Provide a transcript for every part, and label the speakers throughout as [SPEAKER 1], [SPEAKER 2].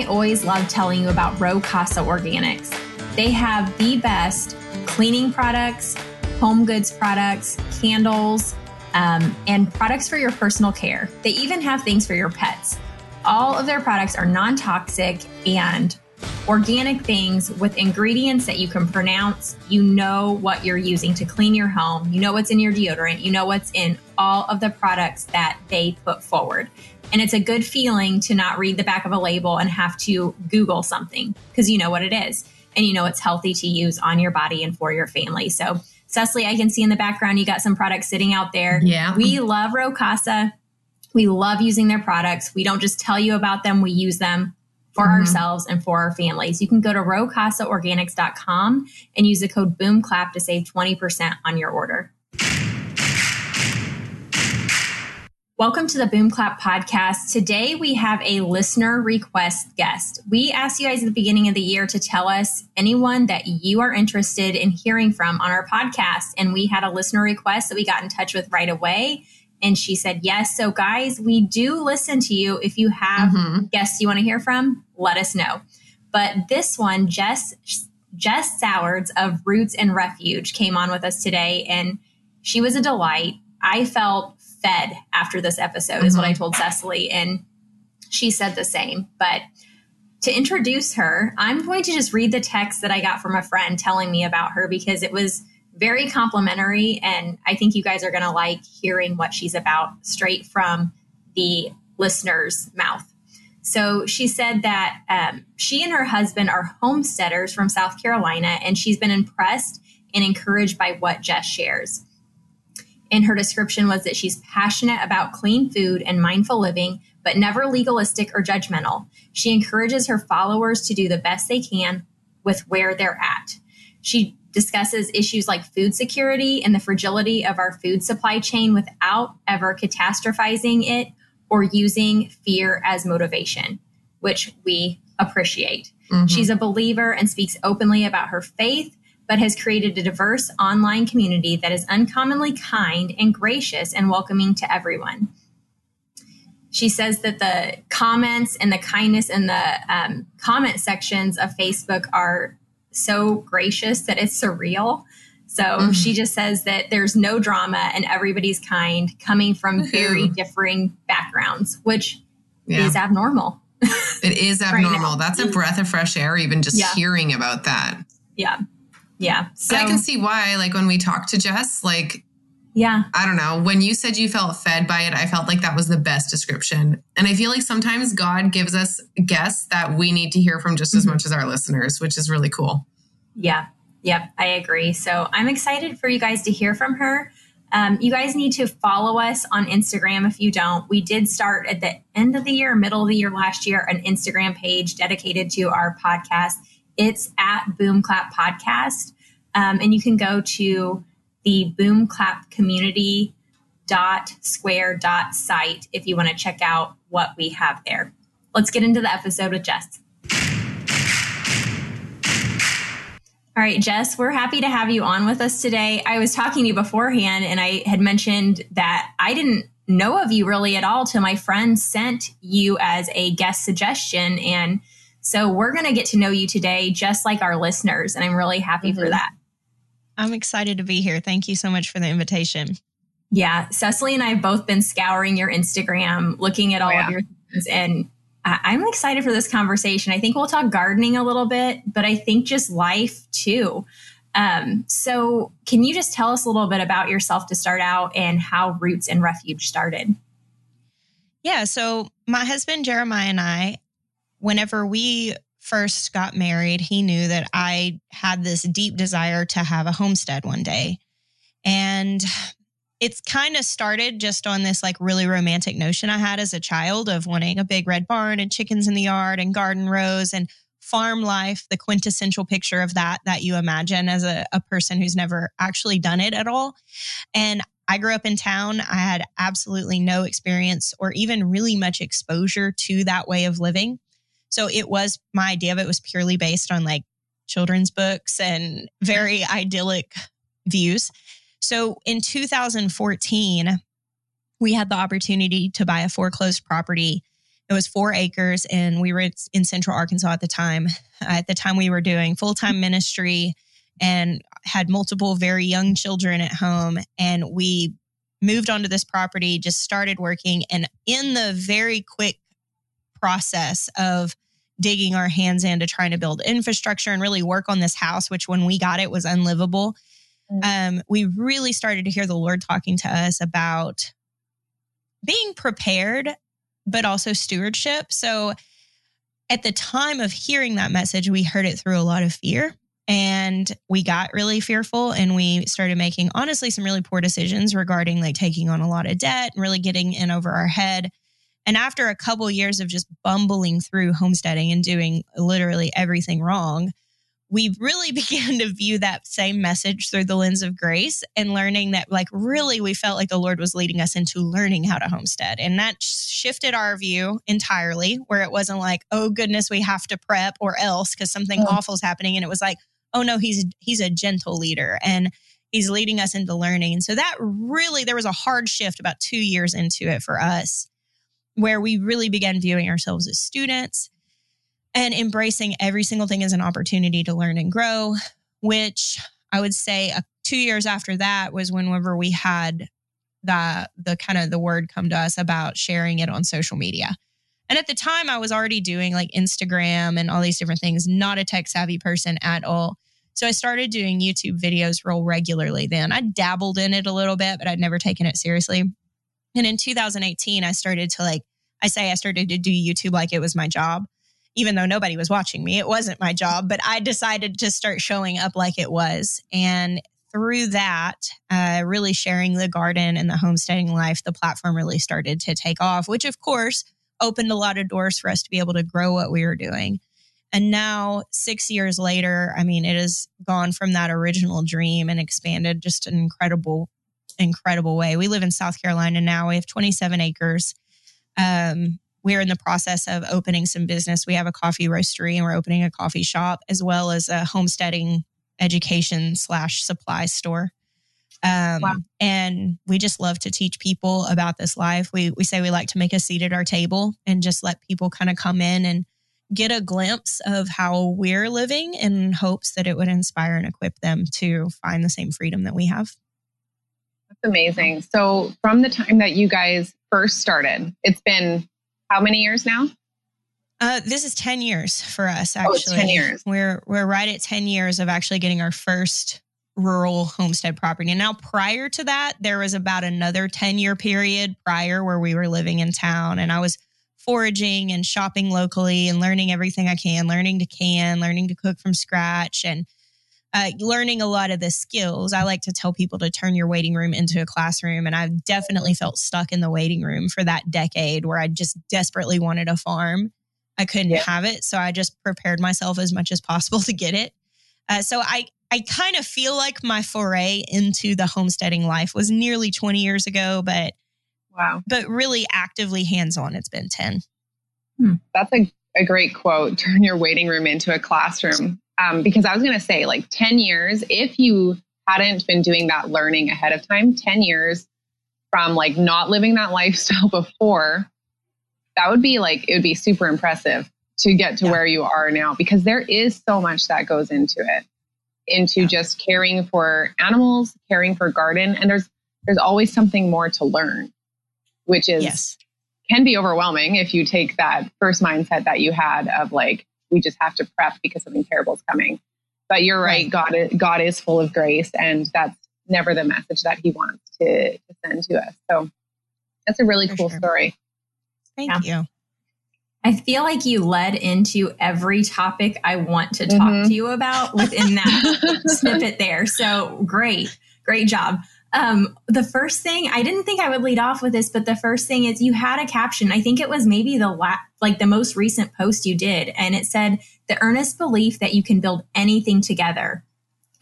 [SPEAKER 1] I always love telling you about Rowe Casa Organics. They have the best cleaning products, home goods products, candles, um, and products for your personal care. They even have things for your pets. All of their products are non toxic and organic things with ingredients that you can pronounce. You know what you're using to clean your home. You know what's in your deodorant. You know what's in all of the products that they put forward. And it's a good feeling to not read the back of a label and have to Google something because you know what it is and you know it's healthy to use on your body and for your family. So, Cecily, I can see in the background you got some products sitting out there.
[SPEAKER 2] Yeah.
[SPEAKER 1] We love Rowe Casa. We love using their products. We don't just tell you about them, we use them for mm-hmm. ourselves and for our families. You can go to rowecasaorganics.com and use the code BOOMCLAP to save 20% on your order. Welcome to the Boom Clap podcast. Today we have a listener request guest. We asked you guys at the beginning of the year to tell us anyone that you are interested in hearing from on our podcast. And we had a listener request that we got in touch with right away. And she said, yes. So guys, we do listen to you. If you have mm-hmm. guests you want to hear from, let us know. But this one, Jess, Jess Sowards of Roots and Refuge came on with us today and she was a delight. I felt fed after this episode, mm-hmm. is what I mm-hmm. told Cecily. And she said the same. But to introduce her, I'm going to just read the text that I got from a friend telling me about her because it was very complimentary. And I think you guys are going to like hearing what she's about straight from the listener's mouth. So she said that um, she and her husband are homesteaders from South Carolina, and she's been impressed and encouraged by what Jess shares in her description was that she's passionate about clean food and mindful living, but never legalistic or judgmental. She encourages her followers to do the best they can with where they're at. She discusses issues like food security and the fragility of our food supply chain without ever catastrophizing it or using fear as motivation, which we appreciate. Mm-hmm. She's a believer and speaks openly about her faith but has created a diverse online community that is uncommonly kind and gracious and welcoming to everyone. She says that the comments and the kindness in the um, comment sections of Facebook are so gracious that it's surreal. So mm-hmm. she just says that there's no drama and everybody's kind coming from very differing backgrounds, which yeah. is abnormal.
[SPEAKER 2] It is abnormal. right That's a breath of fresh air, even just yeah. hearing about that.
[SPEAKER 1] Yeah. Yeah.
[SPEAKER 2] So I can see why, like when we talked to Jess, like,
[SPEAKER 1] yeah,
[SPEAKER 2] I don't know. When you said you felt fed by it, I felt like that was the best description. And I feel like sometimes God gives us guests that we need to hear from just as mm-hmm. much as our listeners, which is really cool.
[SPEAKER 1] Yeah. Yep. I agree. So I'm excited for you guys to hear from her. Um, you guys need to follow us on Instagram if you don't. We did start at the end of the year, middle of the year last year, an Instagram page dedicated to our podcast. It's at Boom Clap Podcast. Um, and you can go to the Boom Clap Community dot square dot site if you want to check out what we have there. Let's get into the episode with Jess. All right, Jess, we're happy to have you on with us today. I was talking to you beforehand and I had mentioned that I didn't know of you really at all till my friend sent you as a guest suggestion. And so we're going to get to know you today, just like our listeners. And I'm really happy mm-hmm. for that.
[SPEAKER 3] I'm excited to be here. Thank you so much for the invitation.
[SPEAKER 1] Yeah. Cecily and I have both been scouring your Instagram, looking at all oh, yeah. of your things. And I'm excited for this conversation. I think we'll talk gardening a little bit, but I think just life too. Um, so, can you just tell us a little bit about yourself to start out and how Roots and Refuge started?
[SPEAKER 3] Yeah. So, my husband Jeremiah and I whenever we first got married, he knew that I had this deep desire to have a homestead one day. And it's kind of started just on this like really romantic notion I had as a child of wanting a big red barn and chickens in the yard and garden rows and farm life, the quintessential picture of that that you imagine as a, a person who's never actually done it at all. And I grew up in town. I had absolutely no experience or even really much exposure to that way of living. So it was my idea of it was purely based on like children's books and very idyllic views. So in 2014, we had the opportunity to buy a foreclosed property It was four acres, and we were in central Arkansas at the time. At the time, we were doing full time ministry and had multiple very young children at home. And we moved onto this property, just started working. And in the very quick process of digging our hands into trying to build infrastructure and really work on this house, which when we got it was unlivable, mm. um, we really started to hear the Lord talking to us about being prepared, but also stewardship. So at the time of hearing that message, we heard it through a lot of fear. And we got really fearful and we started making honestly some really poor decisions regarding like taking on a lot of debt and really getting in over our head. And after a couple years of just bumbling through homesteading and doing literally everything wrong, we really began to view that same message through the lens of grace and learning that, like, really, we felt like the Lord was leading us into learning how to homestead. And that shifted our view entirely, where it wasn't like, oh, goodness, we have to prep or else because something oh. awful is happening. And it was like, oh no, he's he's a gentle leader and he's leading us into learning. And so that really there was a hard shift about 2 years into it for us where we really began viewing ourselves as students and embracing every single thing as an opportunity to learn and grow, which I would say uh, 2 years after that was whenever we had the the kind of the word come to us about sharing it on social media. And at the time, I was already doing like Instagram and all these different things, not a tech savvy person at all. So I started doing YouTube videos real regularly then. I dabbled in it a little bit, but I'd never taken it seriously. And in 2018, I started to like, I say I started to do YouTube like it was my job, even though nobody was watching me. It wasn't my job, but I decided to start showing up like it was. And through that, uh, really sharing the garden and the homesteading life, the platform really started to take off, which of course opened a lot of doors for us to be able to grow what we were doing. And now, six years later, I mean, it has gone from that original dream and expanded just an incredible, incredible way. We live in South Carolina now. We have 27 acres. Um, we're in the process of opening some business. We have a coffee roastery and we're opening a coffee shop as well as a homesteading education slash supply store. Um, wow. And we just love to teach people about this life. We, we say we like to make a seat at our table and just let people kind of come in and get a glimpse of how we're living in hopes that it would inspire and equip them to find the same freedom that we have.
[SPEAKER 4] Amazing. So, from the time that you guys first started, it's been how many years now?
[SPEAKER 3] Uh, this is 10 years for us, actually. Oh,
[SPEAKER 4] 10 years.
[SPEAKER 3] We're, we're right at 10 years of actually getting our first rural homestead property. And now, prior to that, there was about another 10 year period prior where we were living in town and I was foraging and shopping locally and learning everything I can, learning to can, learning to cook from scratch, and uh, learning a lot of the skills. I like to tell people to turn your waiting room into a classroom. And I've definitely felt stuck in the waiting room for that decade where I just desperately wanted a farm. I couldn't yeah. have it. So I just prepared myself as much as possible to get it. Uh, so I, I kind of feel like my foray into the homesteading life was nearly 20 years ago, but wow. But really actively hands on, it's been 10.
[SPEAKER 4] Hmm. That's a, a great quote. Turn your waiting room into a classroom. Um, because I was going to say, like 10 years, if you hadn't been doing that learning ahead of time, 10 years from like not living that lifestyle before, that would be like, it would be super impressive to get to yeah. where you are now because there is so much that goes into it into just caring for animals, caring for garden, and there's there's always something more to learn, which is yes. can be overwhelming if you take that first mindset that you had of like we just have to prep because something terrible is coming. But you're right, right. God is, God is full of grace, and that's never the message that He wants to, to send to us. So that's a really for cool sure. story.
[SPEAKER 3] Thank yeah. you.
[SPEAKER 1] I feel like you led into every topic I want to talk mm-hmm. to you about within that snippet there. So great, great job. Um, the first thing I didn't think I would lead off with this, but the first thing is you had a caption. I think it was maybe the la- like the most recent post you did, and it said the earnest belief that you can build anything together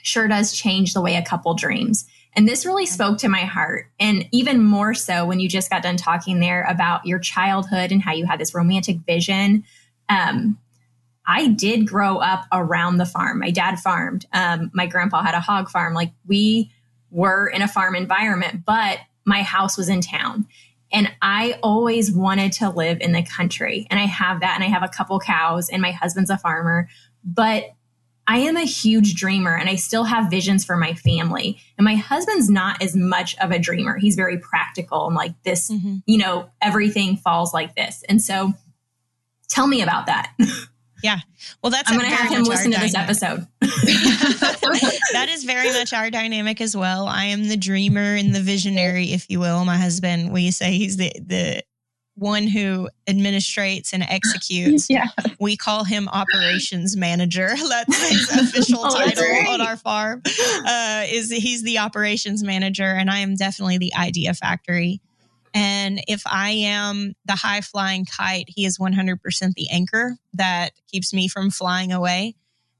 [SPEAKER 1] sure does change the way a couple dreams. And this really spoke to my heart. And even more so when you just got done talking there about your childhood and how you had this romantic vision. Um, I did grow up around the farm. My dad farmed. Um, my grandpa had a hog farm. Like we were in a farm environment, but my house was in town. And I always wanted to live in the country. And I have that. And I have a couple cows, and my husband's a farmer. But I am a huge dreamer and I still have visions for my family. And my husband's not as much of a dreamer. He's very practical and like this, mm-hmm. you know, everything falls like this. And so tell me about that.
[SPEAKER 3] Yeah. Well, that's
[SPEAKER 1] I'm going to have him listen to this episode.
[SPEAKER 3] that is very much our dynamic as well. I am the dreamer and the visionary, if you will. My husband, we say he's the the one who administrates and executes.
[SPEAKER 4] yeah.
[SPEAKER 3] We call him operations manager. That's his official oh, title on our farm. Uh, is he's the operations manager, and I am definitely the idea factory. And if I am the high flying kite, he is 100% the anchor that keeps me from flying away.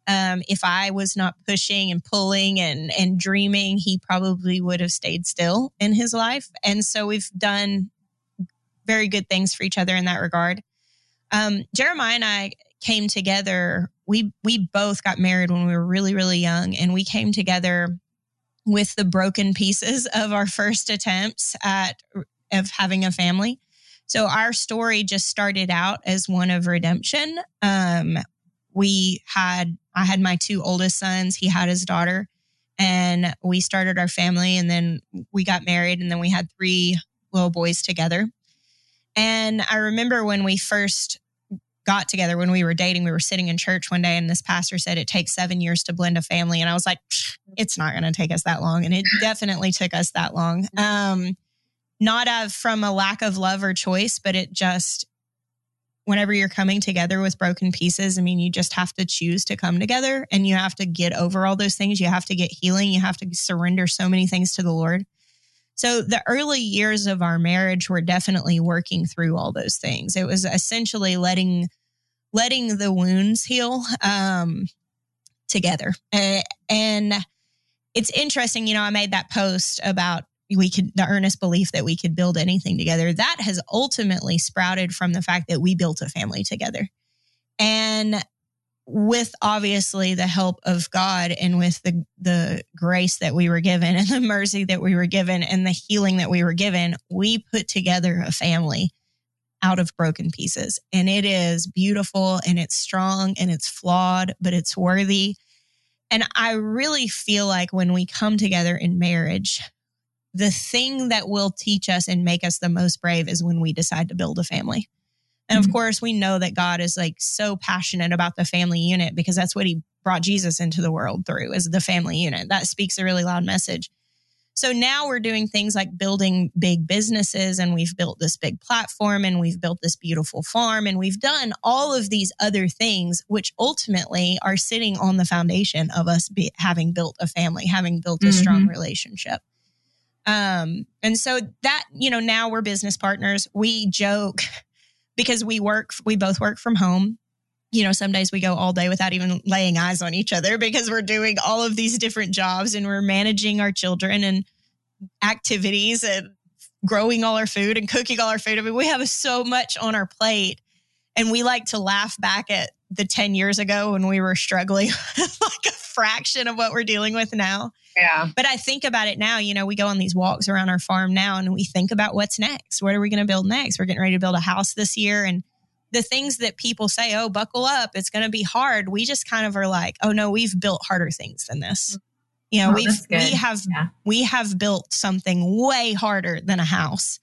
[SPEAKER 3] Um, if I was not pushing and pulling and, and dreaming, he probably would have stayed still in his life. And so we've done very good things for each other in that regard. Um, Jeremiah and I came together. We we both got married when we were really really young, and we came together with the broken pieces of our first attempts at of having a family. So our story just started out as one of redemption. Um, we had, I had my two oldest sons, he had his daughter, and we started our family and then we got married and then we had three little boys together. And I remember when we first got together, when we were dating, we were sitting in church one day and this pastor said it takes seven years to blend a family. And I was like, it's not going to take us that long. And it definitely took us that long. Um, not of from a lack of love or choice, but it just whenever you're coming together with broken pieces, I mean, you just have to choose to come together and you have to get over all those things. You have to get healing. You have to surrender so many things to the Lord. So the early years of our marriage were definitely working through all those things. It was essentially letting letting the wounds heal um, together. and it's interesting, you know, I made that post about we could the earnest belief that we could build anything together that has ultimately sprouted from the fact that we built a family together. And with obviously the help of God and with the the grace that we were given and the mercy that we were given and the healing that we were given we put together a family out of broken pieces. And it is beautiful and it's strong and it's flawed but it's worthy. And I really feel like when we come together in marriage the thing that will teach us and make us the most brave is when we decide to build a family. And mm-hmm. of course, we know that God is like so passionate about the family unit because that's what he brought Jesus into the world through is the family unit. That speaks a really loud message. So now we're doing things like building big businesses and we've built this big platform and we've built this beautiful farm and we've done all of these other things, which ultimately are sitting on the foundation of us be, having built a family, having built a mm-hmm. strong relationship. Um, and so that, you know, now we're business partners. We joke because we work, we both work from home. You know, some days we go all day without even laying eyes on each other because we're doing all of these different jobs and we're managing our children and activities and growing all our food and cooking all our food. I mean, we have so much on our plate and we like to laugh back at the 10 years ago when we were struggling like a fraction of what we're dealing with now.
[SPEAKER 4] Yeah.
[SPEAKER 3] But I think about it now, you know, we go on these walks around our farm now and we think about what's next. What are we going to build next? We're getting ready to build a house this year. And the things that people say, oh, buckle up, it's going to be hard. We just kind of are like, oh no, we've built harder things than this. Mm. You know, oh, we've, we have, yeah. we have built something way harder than a house.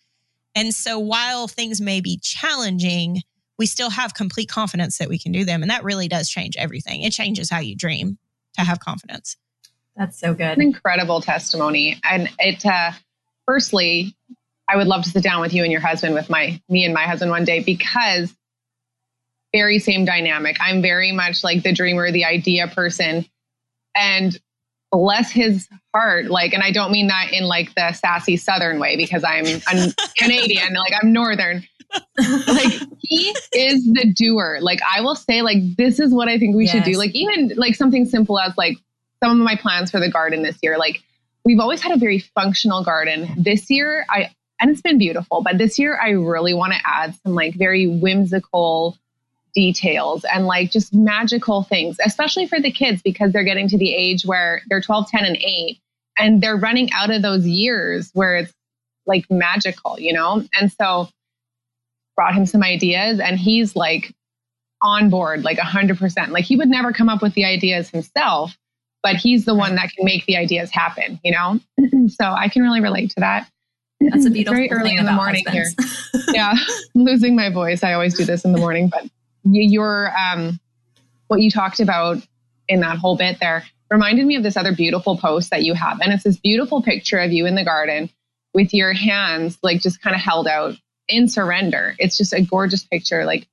[SPEAKER 3] And so while things may be challenging, we still have complete confidence that we can do them. And that really does change everything. It changes how you dream to have confidence.
[SPEAKER 1] That's so good.
[SPEAKER 4] An incredible testimony. And it, uh, firstly, I would love to sit down with you and your husband, with my, me and my husband one day, because very same dynamic. I'm very much like the dreamer, the idea person. And bless his heart, like, and I don't mean that in like the sassy Southern way because I'm, I'm Canadian, like I'm Northern. like he is the doer. Like I will say, like this is what I think we yes. should do. Like even like something simple as like some of my plans for the garden this year. Like we've always had a very functional garden. This year, I and it's been beautiful, but this year I really want to add some like very whimsical details and like just magical things, especially for the kids because they're getting to the age where they're 12, 10, and 8 and they're running out of those years where it's like magical, you know? And so brought him some ideas and he's like on board, like 100%. Like he would never come up with the ideas himself, but he's the one that can make the ideas happen, you know? so I can really relate to that.
[SPEAKER 1] That's a beautiful very early in the morning
[SPEAKER 4] husbands. here. yeah, losing my voice. I always do this in the morning, but your um, what you talked about in that whole bit there reminded me of this other beautiful post that you have, and it's this beautiful picture of you in the garden with your hands like just kind of held out in surrender. It's just a gorgeous picture. Like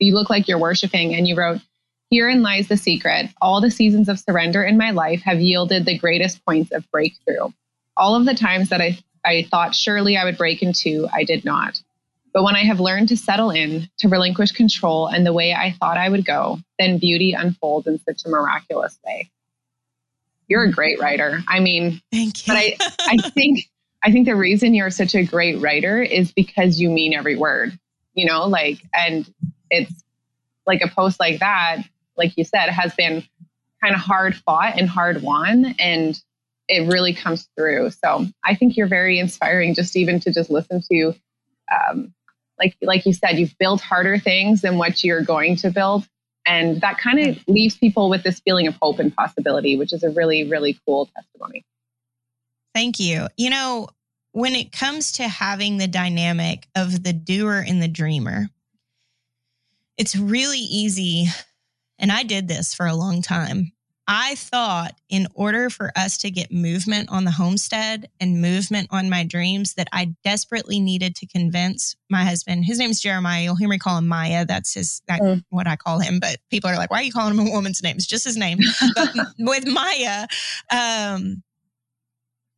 [SPEAKER 4] you look like you're worshiping, and you wrote, Herein lies the secret. All the seasons of surrender in my life have yielded the greatest points of breakthrough. All of the times that I, I thought surely I would break into, I did not. But when I have learned to settle in, to relinquish control and the way I thought I would go, then beauty unfolds in such a miraculous way. You're a great writer. I mean,
[SPEAKER 3] thank you.
[SPEAKER 4] But I, I think I think the reason you're such a great writer is because you mean every word. You know, like and it's like a post like that, like you said, has been kind of hard fought and hard won and it really comes through. So I think you're very inspiring just even to just listen to um, like like you said, you've built harder things than what you're going to build. And that kind of leaves people with this feeling of hope and possibility, which is a really, really cool testimony.
[SPEAKER 3] Thank you. You know, when it comes to having the dynamic of the doer and the dreamer, it's really easy. And I did this for a long time. I thought in order for us to get movement on the homestead and movement on my dreams that I desperately needed to convince my husband. His name's Jeremiah. You'll hear me call him Maya. That's his that, mm. what I call him. But people are like, why are you calling him a woman's name? It's just his name. but with Maya, um,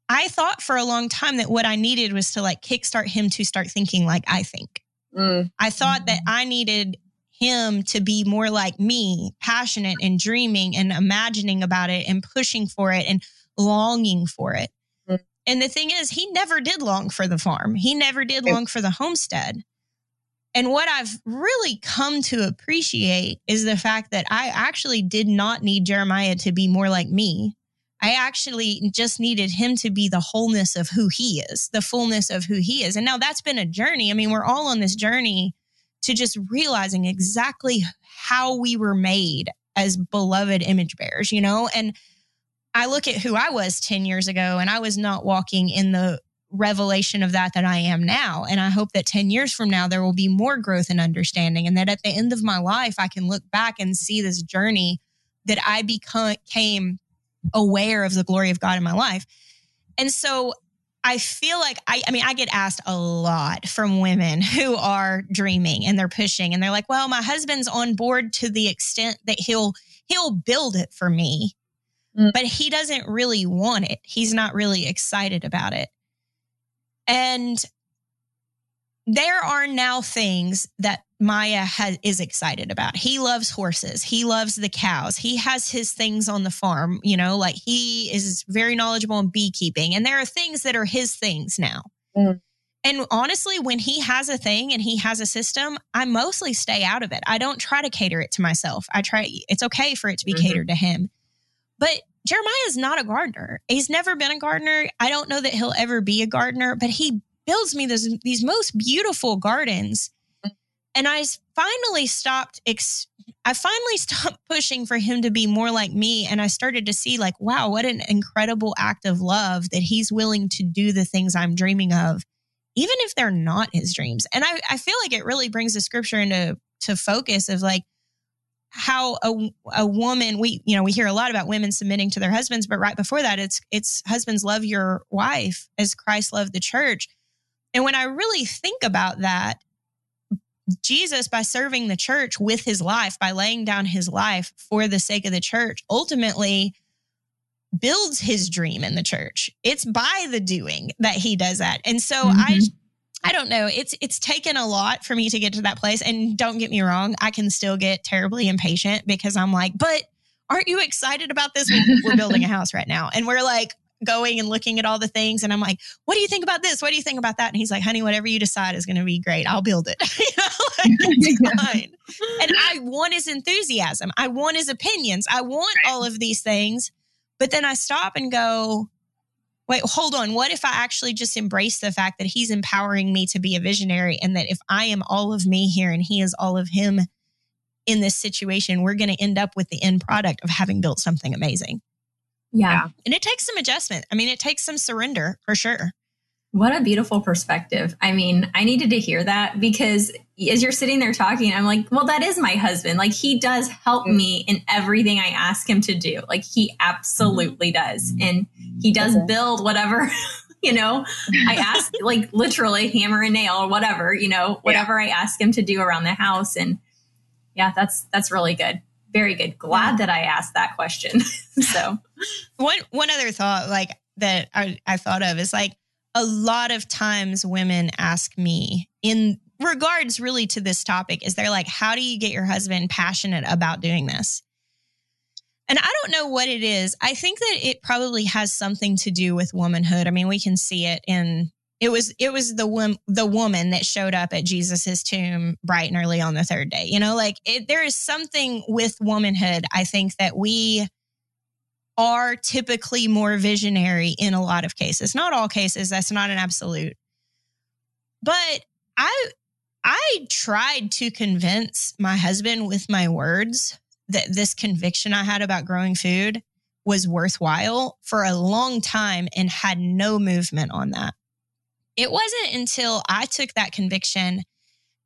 [SPEAKER 3] I thought for a long time that what I needed was to like kickstart him to start thinking like I think. Mm. I thought that I needed him to be more like me, passionate and dreaming and imagining about it and pushing for it and longing for it. Mm. And the thing is, he never did long for the farm. He never did long for the homestead. And what I've really come to appreciate is the fact that I actually did not need Jeremiah to be more like me. I actually just needed him to be the wholeness of who he is, the fullness of who he is. And now that's been a journey. I mean, we're all on this journey to just realizing exactly how we were made as beloved image bearers, you know? And I look at who I was 10 years ago and I was not walking in the revelation of that that I am now. And I hope that 10 years from now, there will be more growth and understanding. And that at the end of my life, I can look back and see this journey that I became aware of the glory of God in my life. And so I feel like I, I mean, I get asked a lot from women who are dreaming and they're pushing and they're like, well, my husband's on board to the extent that he'll, he'll build it for me, mm. but he doesn't really want it. He's not really excited about it. And there are now things that Maya has, is excited about. He loves horses. He loves the cows. He has his things on the farm, you know, like he is very knowledgeable in beekeeping. And there are things that are his things now. Mm. And honestly, when he has a thing and he has a system, I mostly stay out of it. I don't try to cater it to myself. I try, it's okay for it to be mm-hmm. catered to him. But Jeremiah is not a gardener. He's never been a gardener. I don't know that he'll ever be a gardener, but he builds me this, these most beautiful gardens. And I finally stopped, ex- I finally stopped pushing for him to be more like me. And I started to see, like, wow, what an incredible act of love that he's willing to do the things I'm dreaming of, even if they're not his dreams. And I, I feel like it really brings the scripture into to focus of like, how a, a woman we you know we hear a lot about women submitting to their husbands but right before that it's it's husbands love your wife as christ loved the church and when I really think about that, Jesus, by serving the church with his life, by laying down his life for the sake of the church, ultimately builds his dream in the church. It's by the doing that he does that. And so mm-hmm. I I don't know. It's it's taken a lot for me to get to that place. And don't get me wrong, I can still get terribly impatient because I'm like, but aren't you excited about this? We're building a house right now. And we're like, going and looking at all the things. And I'm like, what do you think about this? What do you think about that? And he's like, honey, whatever you decide is going to be great. I'll build it. you know, like, fine. And I want his enthusiasm. I want his opinions. I want right. all of these things. But then I stop and go, wait, hold on. What if I actually just embrace the fact that he's empowering me to be a visionary and that if I am all of me here and he is all of him in this situation, we're going to end up with the end product of having built something amazing.
[SPEAKER 1] Yeah. yeah.
[SPEAKER 3] And it takes some adjustment. I mean, it takes some surrender for sure.
[SPEAKER 1] What a beautiful perspective. I mean, I needed to hear that because as you're sitting there talking, I'm like, well, that is my husband. Like, he does help mm-hmm. me in everything I ask him to do. Like, he absolutely mm-hmm. does. And he does build whatever, you know, I ask, like, literally hammer and nail or whatever, you know, whatever yeah. I ask him to do around the house. And yeah, that's, that's really good. Very good. Glad that I asked that question. so,
[SPEAKER 3] one, one other thought, like, that I, I thought of is like, a lot of times women ask me in regards really to this topic is they're like how do you get your husband passionate about doing this and i don't know what it is i think that it probably has something to do with womanhood i mean we can see it in it was it was the the woman that showed up at jesus's tomb bright and early on the third day you know like it, there is something with womanhood i think that we are typically more visionary in a lot of cases. Not all cases, that's not an absolute. But I I tried to convince my husband with my words that this conviction I had about growing food was worthwhile for a long time and had no movement on that. It wasn't until I took that conviction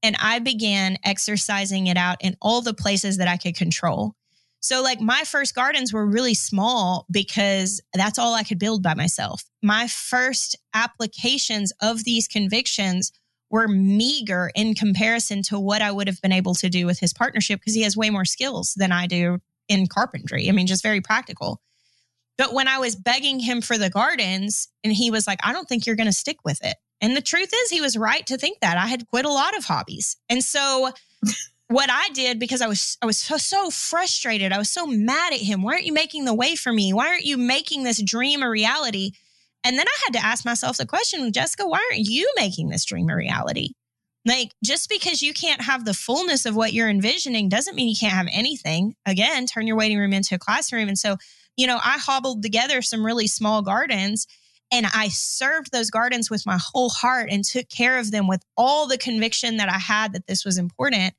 [SPEAKER 3] and I began exercising it out in all the places that I could control. So, like, my first gardens were really small because that's all I could build by myself. My first applications of these convictions were meager in comparison to what I would have been able to do with his partnership because he has way more skills than I do in carpentry. I mean, just very practical. But when I was begging him for the gardens and he was like, I don't think you're going to stick with it. And the truth is, he was right to think that. I had quit a lot of hobbies. And so what I did because I was I was so, so frustrated. I was so mad at him. Why aren't you making the way for me? Why aren't you making this dream a reality? And then I had to ask myself the question, Jessica, why aren't you making this dream a reality? Like just because you can't have the fullness of what you're envisioning doesn't mean you can't have anything. Again, turn your waiting room into a classroom. And so, you know, I hobbled together some really small gardens and I served those gardens with my whole heart and took care of them with all the conviction that I had that this was important.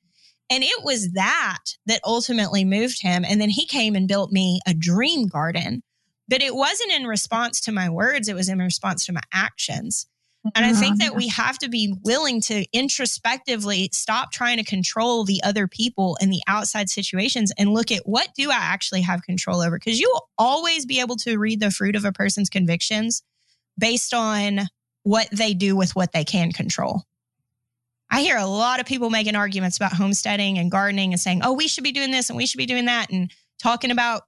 [SPEAKER 3] And it was that that ultimately moved him. And then he came and built me a dream garden. But it wasn't in response to my words, it was in response to my actions. And I think that mm-hmm. we have to be willing to introspectively stop trying to control the other people in the outside situations and look at what do I actually have control over? Because you will always be able to read the fruit of a person's convictions based on what they do with what they can control. I hear a lot of people making arguments about homesteading and gardening and saying, oh, we should be doing this and we should be doing that, and talking about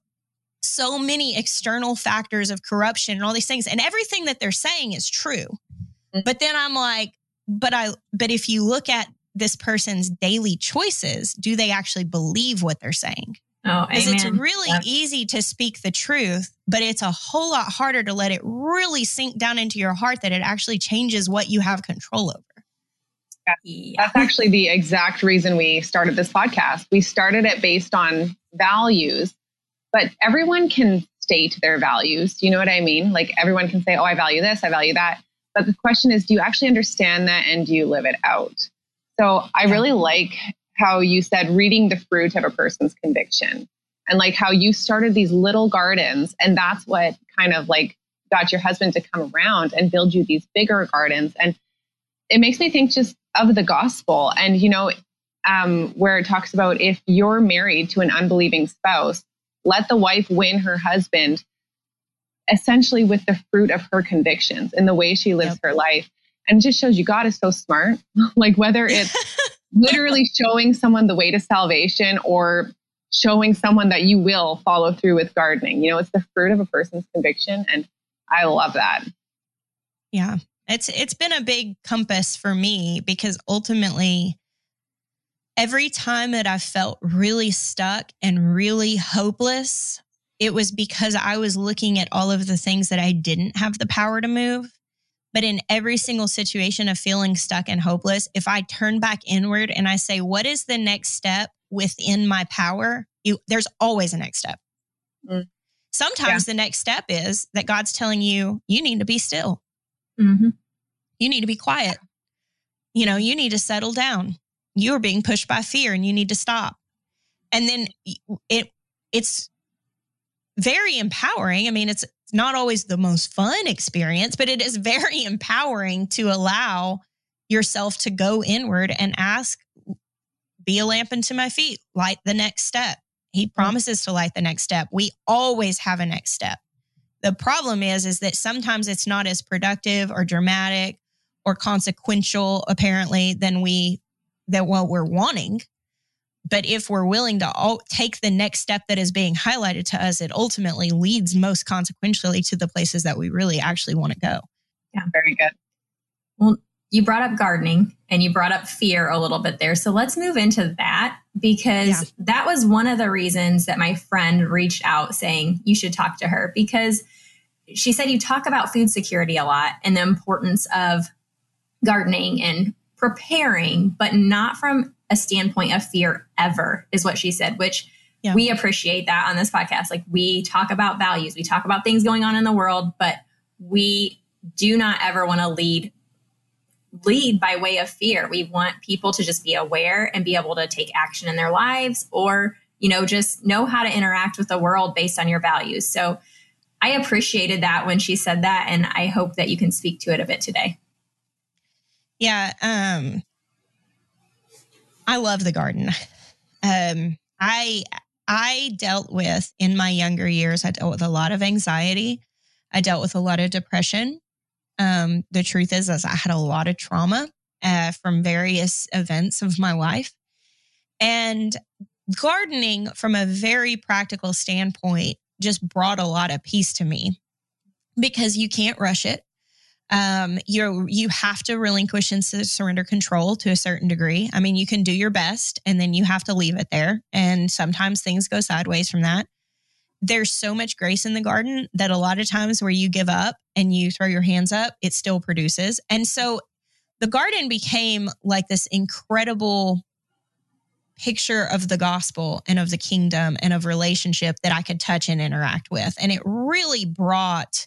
[SPEAKER 3] so many external factors of corruption and all these things. And everything that they're saying is true. Mm-hmm. But then I'm like, but I, but if you look at this person's daily choices, do they actually believe what they're saying?
[SPEAKER 1] Oh,
[SPEAKER 3] because it's really yeah. easy to speak the truth, but it's a whole lot harder to let it really sink down into your heart that it actually changes what you have control over.
[SPEAKER 4] Yeah. That's actually the exact reason we started this podcast. We started it based on values, but everyone can state their values. You know what I mean? Like everyone can say, oh, I value this, I value that. But the question is, do you actually understand that and do you live it out? So I really like how you said reading the fruit of a person's conviction and like how you started these little gardens. And that's what kind of like got your husband to come around and build you these bigger gardens. And it makes me think just of the gospel. And, you know, um, where it talks about if you're married to an unbelieving spouse, let the wife win her husband essentially with the fruit of her convictions and the way she lives yep. her life. And it just shows you God is so smart. like whether it's literally showing someone the way to salvation or showing someone that you will follow through with gardening. You know, it's the fruit of a person's conviction. And I love that.
[SPEAKER 3] Yeah. It's it's been a big compass for me because ultimately every time that I felt really stuck and really hopeless, it was because I was looking at all of the things that I didn't have the power to move. But in every single situation of feeling stuck and hopeless, if I turn back inward and I say, what is the next step within my power? You, there's always a next step. Mm. Sometimes yeah. the next step is that God's telling you, you need to be still.
[SPEAKER 1] Mm-hmm.
[SPEAKER 3] You need to be quiet. You know, you need to settle down. You are being pushed by fear and you need to stop. And then it it's very empowering. I mean, it's not always the most fun experience, but it is very empowering to allow yourself to go inward and ask, be a lamp unto my feet, light the next step. He mm. promises to light the next step. We always have a next step. The problem is, is that sometimes it's not as productive or dramatic or consequential, apparently, than we that what we're wanting. But if we're willing to all take the next step that is being highlighted to us, it ultimately leads most consequentially to the places that we really actually want to go.
[SPEAKER 4] Yeah, very good.
[SPEAKER 1] Well, you brought up gardening and you brought up fear a little bit there. So let's move into that because yeah. that was one of the reasons that my friend reached out saying you should talk to her because she said you talk about food security a lot and the importance of gardening and preparing, but not from a standpoint of fear ever, is what she said, which yeah. we appreciate that on this podcast. Like we talk about values, we talk about things going on in the world, but we do not ever want to lead lead by way of fear. We want people to just be aware and be able to take action in their lives or, you know, just know how to interact with the world based on your values. So I appreciated that when she said that. And I hope that you can speak to it a bit today.
[SPEAKER 3] Yeah. Um, I love the garden. Um, I, I dealt with in my younger years, I dealt with a lot of anxiety. I dealt with a lot of depression. Um, the truth is, is I had a lot of trauma uh, from various events of my life. And gardening, from a very practical standpoint, just brought a lot of peace to me because you can't rush it. Um, you you have to relinquish and surrender control to a certain degree. I mean, you can do your best, and then you have to leave it there. And sometimes things go sideways from that there's so much grace in the garden that a lot of times where you give up and you throw your hands up, it still produces. And so the garden became like this incredible picture of the gospel and of the kingdom and of relationship that I could touch and interact with. And it really brought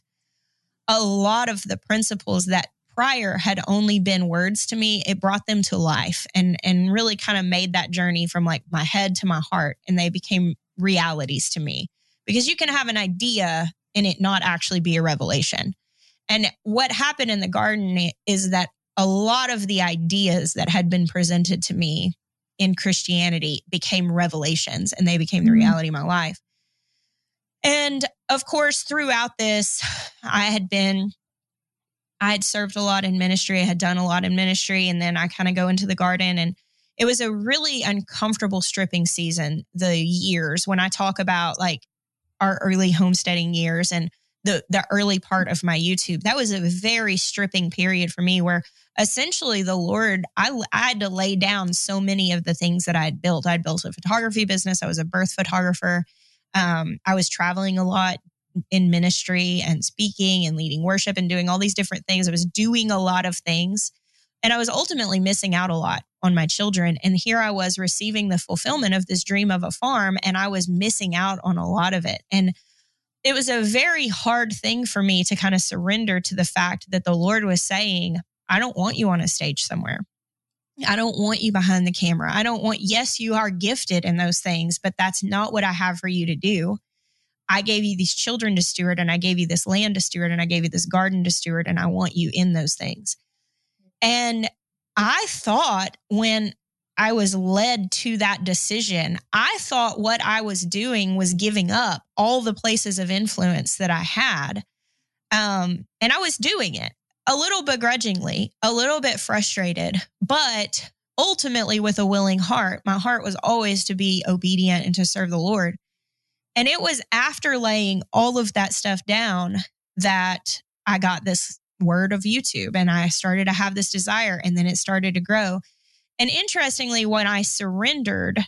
[SPEAKER 3] a lot of the principles that prior had only been words to me it brought them to life and and really kind of made that journey from like my head to my heart and they became realities to me because you can have an idea and it not actually be a revelation. And what happened in the garden is that a lot of the ideas that had been presented to me in Christianity became revelations and they became the mm-hmm. reality of my life. And of course, throughout this, I had been, I had served a lot in ministry, I had done a lot in ministry, and then I kind of go into the garden and it was a really uncomfortable stripping season, the years when I talk about like our early homesteading years and the the early part of my YouTube. That was a very stripping period for me where essentially the Lord I, I had to lay down so many of the things that I had built. I'd built a photography business. I was a birth photographer. Um, I was traveling a lot in ministry and speaking and leading worship and doing all these different things. I was doing a lot of things and I was ultimately missing out a lot on my children. And here I was receiving the fulfillment of this dream of a farm, and I was missing out on a lot of it. And it was a very hard thing for me to kind of surrender to the fact that the Lord was saying, I don't want you on a stage somewhere. I don't want you behind the camera. I don't want, yes, you are gifted in those things, but that's not what I have for you to do. I gave you these children to steward, and I gave you this land to steward, and I gave you this garden to steward, and I want you in those things. And I thought when I was led to that decision, I thought what I was doing was giving up all the places of influence that I had. Um, and I was doing it a little begrudgingly, a little bit frustrated, but ultimately with a willing heart. My heart was always to be obedient and to serve the Lord. And it was after laying all of that stuff down that I got this word of YouTube and I started to have this desire and then it started to grow. And interestingly, when I surrendered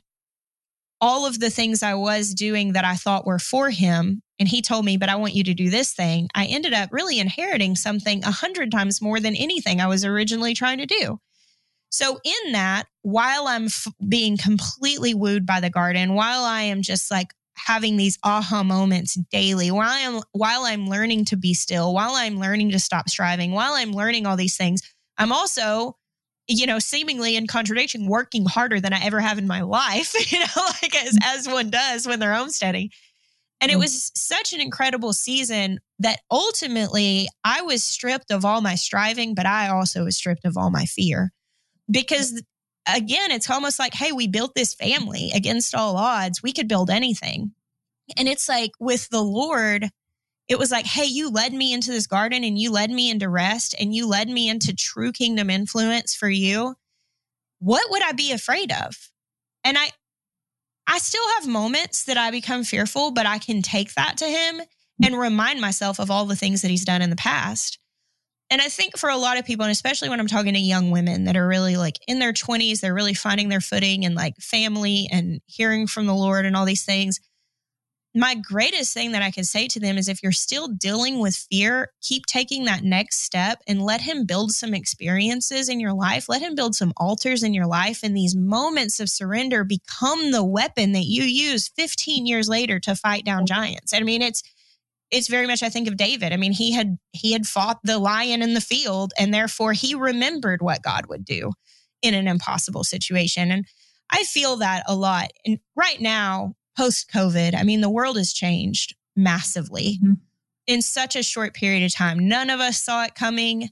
[SPEAKER 3] all of the things I was doing that I thought were for him, and he told me, but I want you to do this thing, I ended up really inheriting something a hundred times more than anything I was originally trying to do. So, in that, while I'm f- being completely wooed by the garden, while I am just like having these aha moments daily while I'm while I'm learning to be still, while I'm learning to stop striving, while I'm learning all these things, I'm also you know, seemingly in contradiction, working harder than I ever have in my life, you know, like as, as one does when they're homesteading. And it mm. was such an incredible season that ultimately I was stripped of all my striving, but I also was stripped of all my fear. Because again, it's almost like, hey, we built this family against all odds. We could build anything. And it's like with the Lord, it was like, hey, you led me into this garden and you led me into rest and you led me into true kingdom influence for you. What would I be afraid of? And I, I still have moments that I become fearful, but I can take that to him and remind myself of all the things that he's done in the past. And I think for a lot of people, and especially when I'm talking to young women that are really like in their 20s, they're really finding their footing and like family and hearing from the Lord and all these things my greatest thing that I can say to them is if you're still dealing with fear, keep taking that next step and let him build some experiences in your life. Let him build some altars in your life. And these moments of surrender become the weapon that you use 15 years later to fight down giants. I mean, it's, it's very much I think of David. I mean, he had he had fought the lion in the field and therefore he remembered what God would do in an impossible situation. And I feel that a lot. And right now, post COVID, I mean, the world has changed massively mm-hmm. in such a short period of time. None of us saw it coming.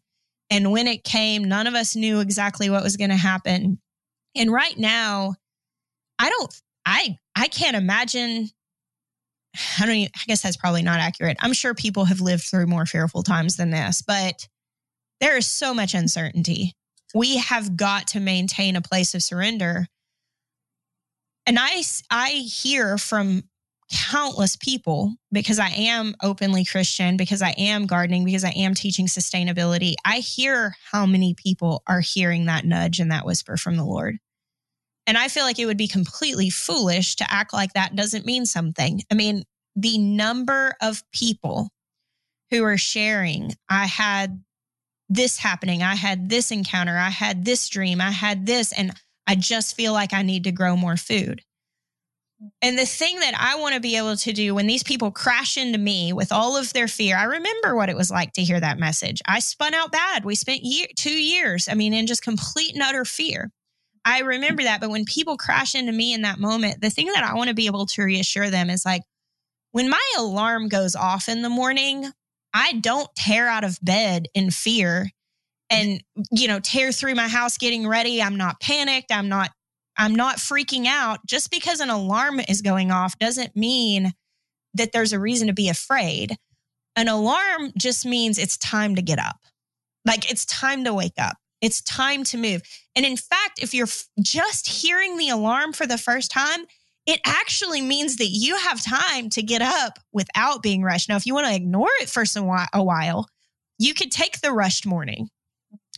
[SPEAKER 3] And when it came, none of us knew exactly what was going to happen. And right now, I don't, I, I can't imagine. I don't even, I guess that's probably not accurate. I'm sure people have lived through more fearful times than this, but there is so much uncertainty. We have got to maintain a place of surrender and I, I hear from countless people because I am openly Christian, because I am gardening, because I am teaching sustainability. I hear how many people are hearing that nudge and that whisper from the Lord. And I feel like it would be completely foolish to act like that doesn't mean something. I mean, the number of people who are sharing, I had this happening, I had this encounter, I had this dream, I had this, and I just feel like I need to grow more food. And the thing that I want to be able to do when these people crash into me with all of their fear, I remember what it was like to hear that message. I spun out bad. We spent year, two years, I mean, in just complete and utter fear. I remember that. But when people crash into me in that moment, the thing that I want to be able to reassure them is like, when my alarm goes off in the morning, I don't tear out of bed in fear and you know tear through my house getting ready. I'm not panicked. I'm not i'm not freaking out. Just because an alarm is going off doesn't mean that there's a reason to be afraid. An alarm just means it's time to get up. Like it's time to wake up. It's time to move. And in fact if you're just hearing the alarm for the first time it actually means that you have time to get up without being rushed. Now if you want to ignore it for some a while you could take the rushed morning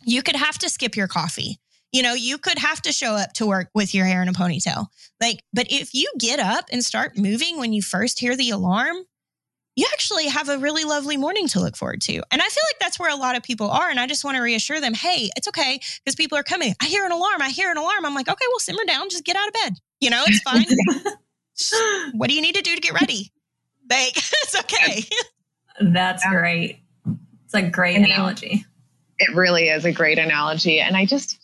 [SPEAKER 3] you could have to skip your coffee. You know, you could have to show up to work with your hair in a ponytail. Like, but if you get up and start moving when you first hear the alarm, you actually have a really lovely morning to look forward to. And I feel like that's where a lot of people are. And I just want to reassure them, hey, it's okay because people are coming. I hear an alarm. I hear an alarm. I'm like, okay, well, simmer down. Just get out of bed. You know, it's fine. what do you need to do to get ready? Like, it's okay.
[SPEAKER 1] That's great. It's a great analogy.
[SPEAKER 4] It really is a great analogy. And I just,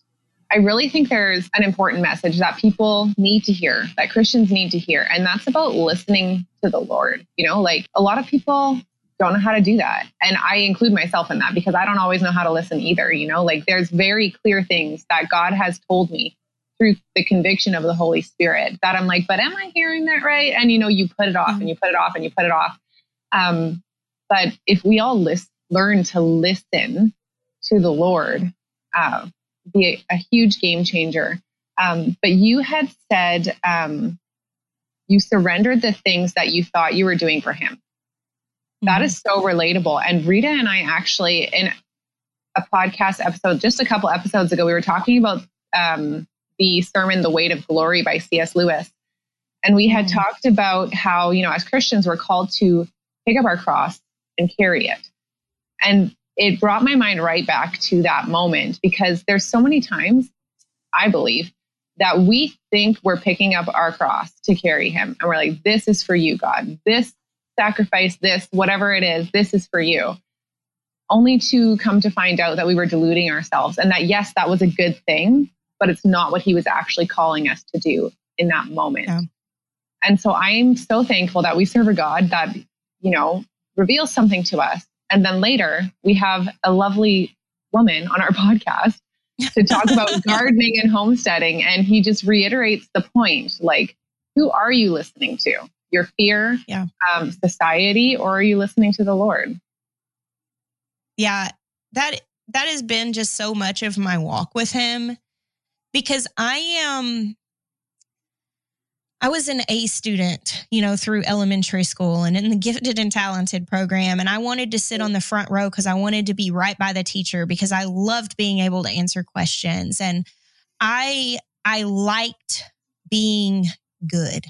[SPEAKER 4] I really think there's an important message that people need to hear, that Christians need to hear. And that's about listening to the Lord. You know, like a lot of people don't know how to do that. And I include myself in that because I don't always know how to listen either. You know, like there's very clear things that God has told me through the conviction of the Holy Spirit that I'm like, but am I hearing that right? And you know, you put it off and you put it off and you put it off. Um, but if we all list, learn to listen to the Lord uh, be a, a, huge game changer. Um, but you had said um, you surrendered the things that you thought you were doing for Him. Mm-hmm. That is so relatable. And Rita and I actually, in a podcast episode just a couple episodes ago, we were talking about um, the sermon, The Weight of Glory by C.S. Lewis. And we had mm-hmm. talked about how, you know, as Christians, we're called to pick up our cross and carry it. And it brought my mind right back to that moment because there's so many times, I believe, that we think we're picking up our cross to carry him. And we're like, this is for you, God. This sacrifice, this, whatever it is, this is for you. Only to come to find out that we were deluding ourselves and that, yes, that was a good thing, but it's not what he was actually calling us to do in that moment. Yeah. And so I'm so thankful that we serve a God that, you know, reveals something to us. And then later we have a lovely woman on our podcast to talk about gardening and homesteading. And he just reiterates the point like, who are you listening to? Your fear,
[SPEAKER 3] yeah.
[SPEAKER 4] um, society, or are you listening to the Lord?
[SPEAKER 3] Yeah, that that has been just so much of my walk with him because I am I was an A student, you know, through elementary school and in the gifted and talented program. And I wanted to sit on the front row because I wanted to be right by the teacher because I loved being able to answer questions. And I, I liked being good.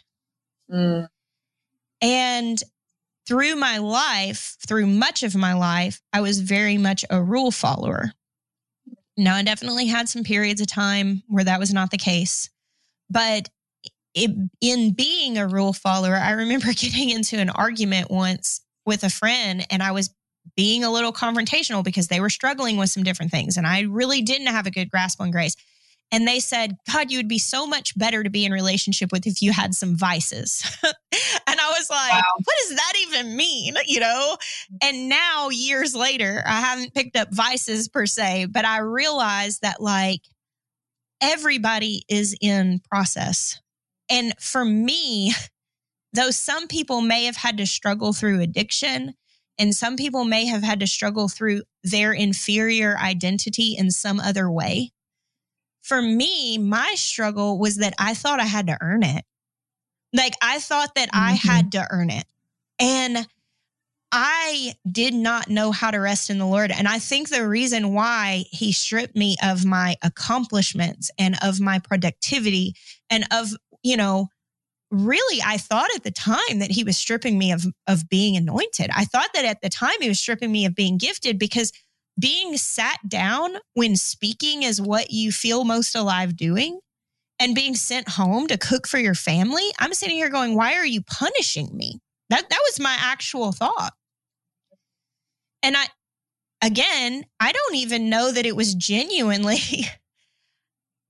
[SPEAKER 3] Mm. And through my life, through much of my life, I was very much a rule follower. Now, I definitely had some periods of time where that was not the case. But it, in being a rule follower, I remember getting into an argument once with a friend and I was being a little confrontational because they were struggling with some different things and I really didn't have a good grasp on grace. And they said, God, you would be so much better to be in relationship with if you had some vices. and I was like, wow. what does that even mean? You know? And now, years later, I haven't picked up vices per se, but I realized that like everybody is in process. And for me, though some people may have had to struggle through addiction, and some people may have had to struggle through their inferior identity in some other way. For me, my struggle was that I thought I had to earn it. Like I thought that mm-hmm. I had to earn it. And I did not know how to rest in the Lord. And I think the reason why he stripped me of my accomplishments and of my productivity and of you know, really I thought at the time that he was stripping me of of being anointed. I thought that at the time he was stripping me of being gifted because being sat down when speaking is what you feel most alive doing and being sent home to cook for your family, I'm sitting here going, why are you punishing me? That that was my actual thought. And I again, I don't even know that it was genuinely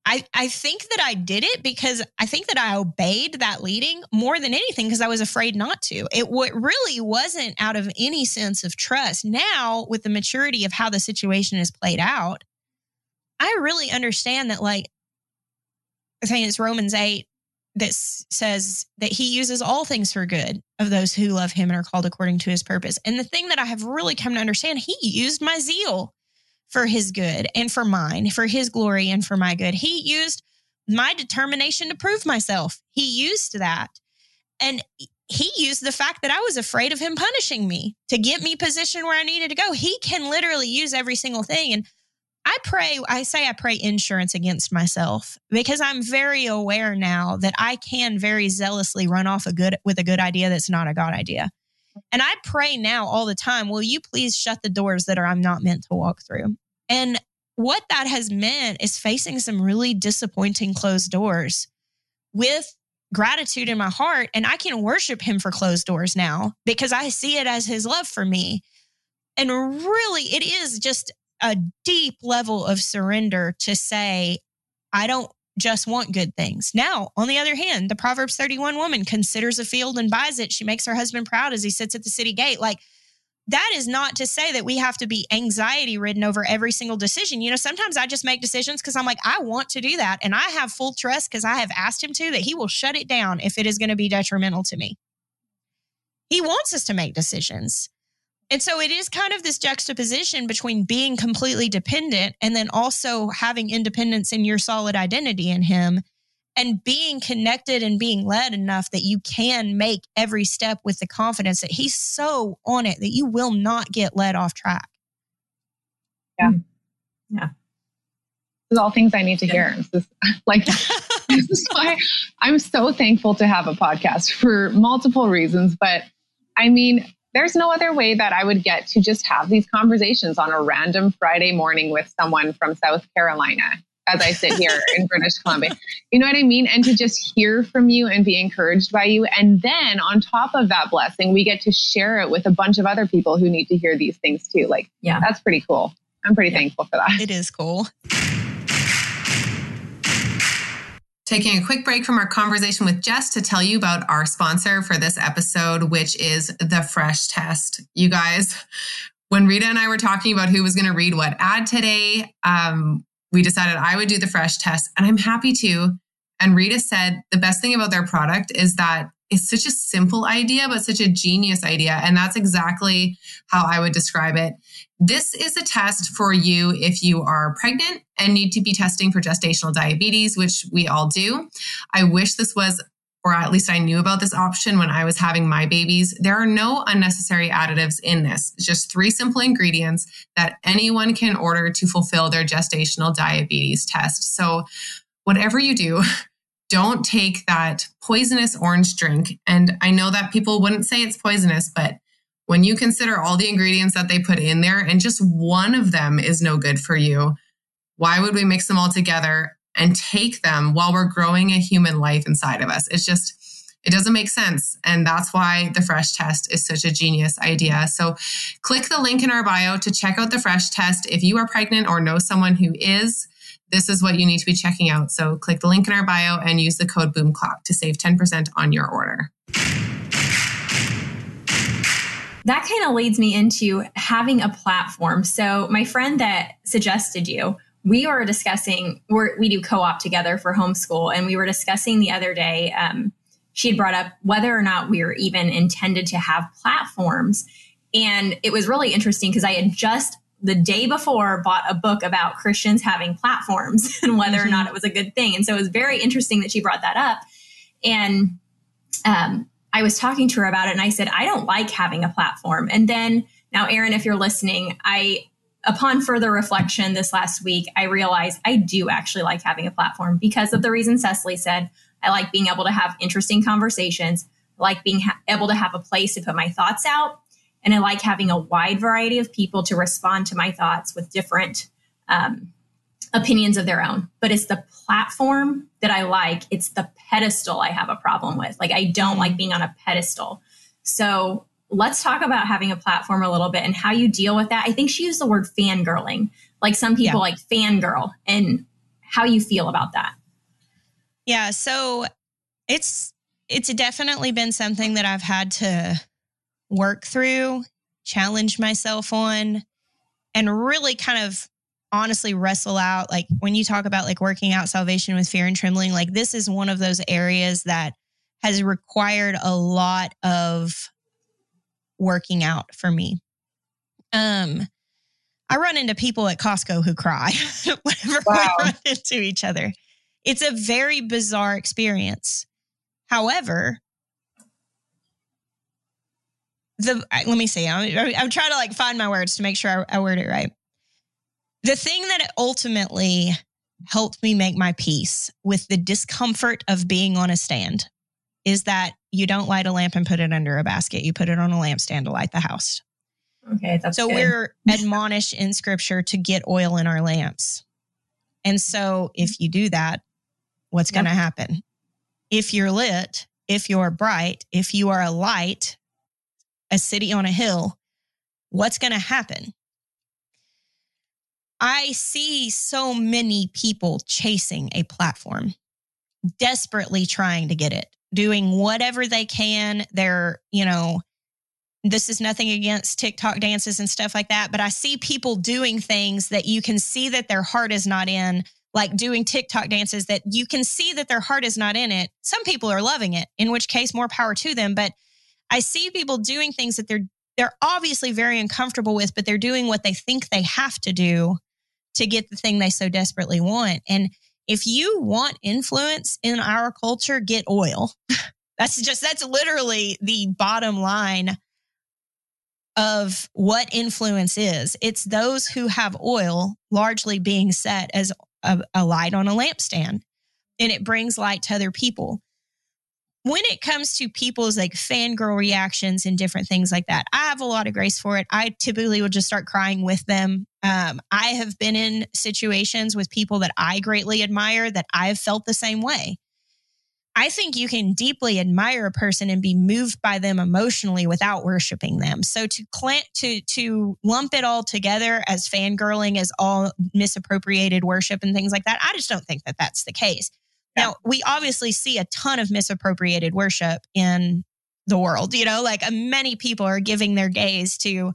[SPEAKER 3] I, I think that I did it because I think that I obeyed that leading more than anything because I was afraid not to. It w- really wasn't out of any sense of trust. Now, with the maturity of how the situation is played out, I really understand that, like, I think it's Romans 8 that says that he uses all things for good of those who love him and are called according to his purpose. And the thing that I have really come to understand, he used my zeal for his good and for mine, for his glory and for my good. He used my determination to prove myself. He used that. And he used the fact that I was afraid of him punishing me to get me positioned where I needed to go. He can literally use every single thing. And I pray, I say I pray insurance against myself because I'm very aware now that I can very zealously run off a good with a good idea that's not a God idea. And I pray now all the time, will you please shut the doors that are I'm not meant to walk through? And what that has meant is facing some really disappointing closed doors with gratitude in my heart. And I can worship him for closed doors now because I see it as his love for me. And really, it is just a deep level of surrender to say, I don't just want good things. Now, on the other hand, the Proverbs 31 woman considers a field and buys it. She makes her husband proud as he sits at the city gate. Like, that is not to say that we have to be anxiety ridden over every single decision. You know, sometimes I just make decisions because I'm like, I want to do that. And I have full trust because I have asked him to that he will shut it down if it is going to be detrimental to me. He wants us to make decisions. And so it is kind of this juxtaposition between being completely dependent and then also having independence in your solid identity in Him and being connected and being led enough that you can make every step with the confidence that He's so on it that you will not get led off track.
[SPEAKER 4] Yeah. Hmm. Yeah. This is all things I need to hear. This is, like, this is why I'm so thankful to have a podcast for multiple reasons. But I mean, there's no other way that I would get to just have these conversations on a random Friday morning with someone from South Carolina as I sit here in British Columbia. You know what I mean? And to just hear from you and be encouraged by you. And then on top of that blessing, we get to share it with a bunch of other people who need to hear these things too. Like, yeah, that's pretty cool. I'm pretty yeah. thankful for that.
[SPEAKER 3] It is cool.
[SPEAKER 2] Taking a quick break from our conversation with Jess to tell you about our sponsor for this episode, which is the Fresh Test. You guys, when Rita and I were talking about who was going to read what ad today, um, we decided I would do the fresh test, and I'm happy to. And Rita said the best thing about their product is that it's such a simple idea, but such a genius idea. And that's exactly how I would describe it. This is a test for you if you are pregnant and need to be testing for gestational diabetes, which we all do. I wish this was or at least I knew about this option when I was having my babies. There are no unnecessary additives in this. It's just three simple ingredients that anyone can order to fulfill their gestational diabetes test. So, whatever you do, don't take that poisonous orange drink. And I know that people wouldn't say it's poisonous, but when you consider all the ingredients that they put in there and just one of them is no good for you, why would we mix them all together and take them while we're growing a human life inside of us. It's just, it doesn't make sense. And that's why the fresh test is such a genius idea. So click the link in our bio to check out the fresh test. If you are pregnant or know someone who is, this is what you need to be checking out. So click the link in our bio and use the code BOOMCLAP to save 10% on your order.
[SPEAKER 1] That kind of leads me into having a platform. So, my friend that suggested you, we were discussing we're, we do co-op together for homeschool and we were discussing the other day um, she had brought up whether or not we were even intended to have platforms and it was really interesting because i had just the day before bought a book about christians having platforms and whether mm-hmm. or not it was a good thing and so it was very interesting that she brought that up and um, i was talking to her about it and i said i don't like having a platform and then now erin if you're listening i upon further reflection this last week, I realized I do actually like having a platform because of the reason Cecily said. I like being able to have interesting conversations, I like being ha- able to have a place to put my thoughts out, and I like having a wide variety of people to respond to my thoughts with different um, opinions of their own. But it's the platform that I like. It's the pedestal I have a problem with. Like I don't like being on a pedestal. So let's talk about having a platform a little bit and how you deal with that. I think she used the word fangirling. Like some people yeah. like fangirl and how you feel about that.
[SPEAKER 3] Yeah, so it's it's definitely been something that I've had to work through, challenge myself on and really kind of honestly wrestle out like when you talk about like working out salvation with fear and trembling like this is one of those areas that has required a lot of working out for me. Um, I run into people at Costco who cry whenever wow. we run into each other. It's a very bizarre experience. However, the let me see. I'm, I'm trying to like find my words to make sure I, I word it right. The thing that ultimately helped me make my peace with the discomfort of being on a stand is that you don't light a lamp and put it under a basket. You put it on a lampstand to light the house.
[SPEAKER 1] Okay, that's
[SPEAKER 3] so good. we're admonished in scripture to get oil in our lamps. And so if you do that, what's yep. going to happen? If you're lit, if you're bright, if you are a light, a city on a hill, what's going to happen? I see so many people chasing a platform, desperately trying to get it doing whatever they can. They're, you know, this is nothing against TikTok dances and stuff like that, but I see people doing things that you can see that their heart is not in, like doing TikTok dances that you can see that their heart is not in it. Some people are loving it, in which case more power to them, but I see people doing things that they're they're obviously very uncomfortable with, but they're doing what they think they have to do to get the thing they so desperately want. And if you want influence in our culture, get oil. that's just, that's literally the bottom line of what influence is. It's those who have oil largely being set as a, a light on a lampstand, and it brings light to other people when it comes to people's like fangirl reactions and different things like that, I have a lot of grace for it. I typically will just start crying with them Um, I have been in situations with people that I greatly admire that I've felt the same way. I think you can deeply admire a person and be moved by them emotionally without worshiping them. So to cl- to to lump it all together as fangirling as all misappropriated worship and things like that, I just don't think that that's the case. Yeah. Now, we obviously see a ton of misappropriated worship in the world, you know, like uh, many people are giving their days to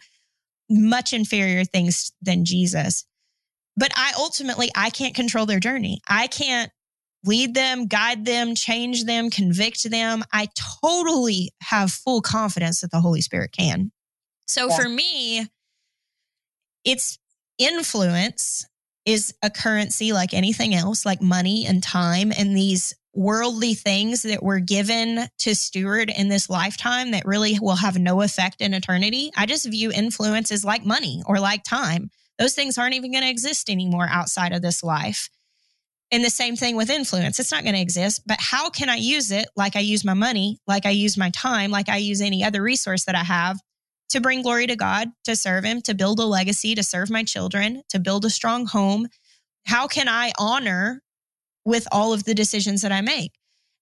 [SPEAKER 3] much inferior things than Jesus. But I ultimately I can't control their journey. I can't lead them, guide them, change them, convict them. I totally have full confidence that the Holy Spirit can. So yeah. for me, it's influence is a currency like anything else, like money and time and these worldly things that we're given to steward in this lifetime that really will have no effect in eternity. I just view influence as like money or like time. Those things aren't even going to exist anymore outside of this life. And the same thing with influence. It's not going to exist, but how can I use it like I use my money, like I use my time, like I use any other resource that I have to bring glory to God, to serve Him, to build a legacy, to serve my children, to build a strong home? How can I honor with all of the decisions that I make?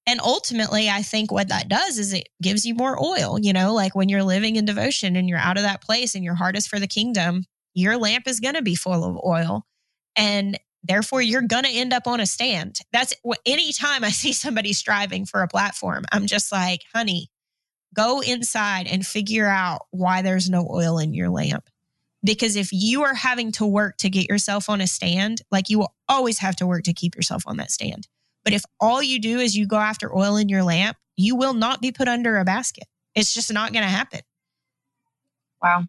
[SPEAKER 3] And ultimately, I think what that does is it gives you more oil. You know, like when you're living in devotion and you're out of that place and your heart is for the kingdom, your lamp is going to be full of oil. And therefore, you're going to end up on a stand. That's anytime I see somebody striving for a platform, I'm just like, honey, go inside and figure out why there's no oil in your lamp. Because if you are having to work to get yourself on a stand, like you will always have to work to keep yourself on that stand. But if all you do is you go after oil in your lamp, you will not be put under a basket. It's just not going to happen.
[SPEAKER 4] Wow.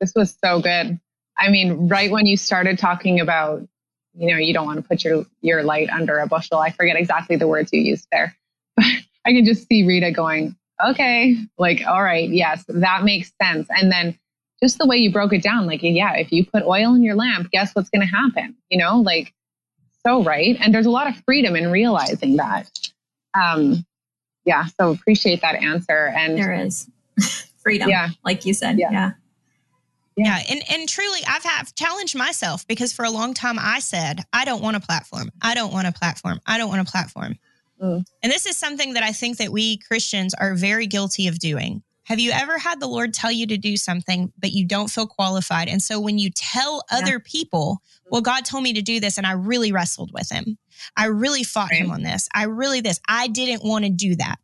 [SPEAKER 4] This was so good. I mean, right when you started talking about, you know, you don't want to put your, your light under a bushel. I forget exactly the words you used there, but I can just see Rita going, okay, like, all right, yes, that makes sense. And then just the way you broke it down, like, yeah, if you put oil in your lamp, guess what's going to happen? You know, like, so right. And there's a lot of freedom in realizing that. Um, yeah. So appreciate that answer. And
[SPEAKER 1] there is freedom. Yeah. Like you said.
[SPEAKER 3] Yeah. yeah. Yeah. And and truly I've have challenged myself because for a long time I said, I don't want a platform. I don't want a platform. I don't want a platform. Mm. And this is something that I think that we Christians are very guilty of doing. Have you ever had the Lord tell you to do something, but you don't feel qualified? And so when you tell yeah. other people, well, God told me to do this, and I really wrestled with him. I really fought right. him on this. I really this. I didn't want to do that.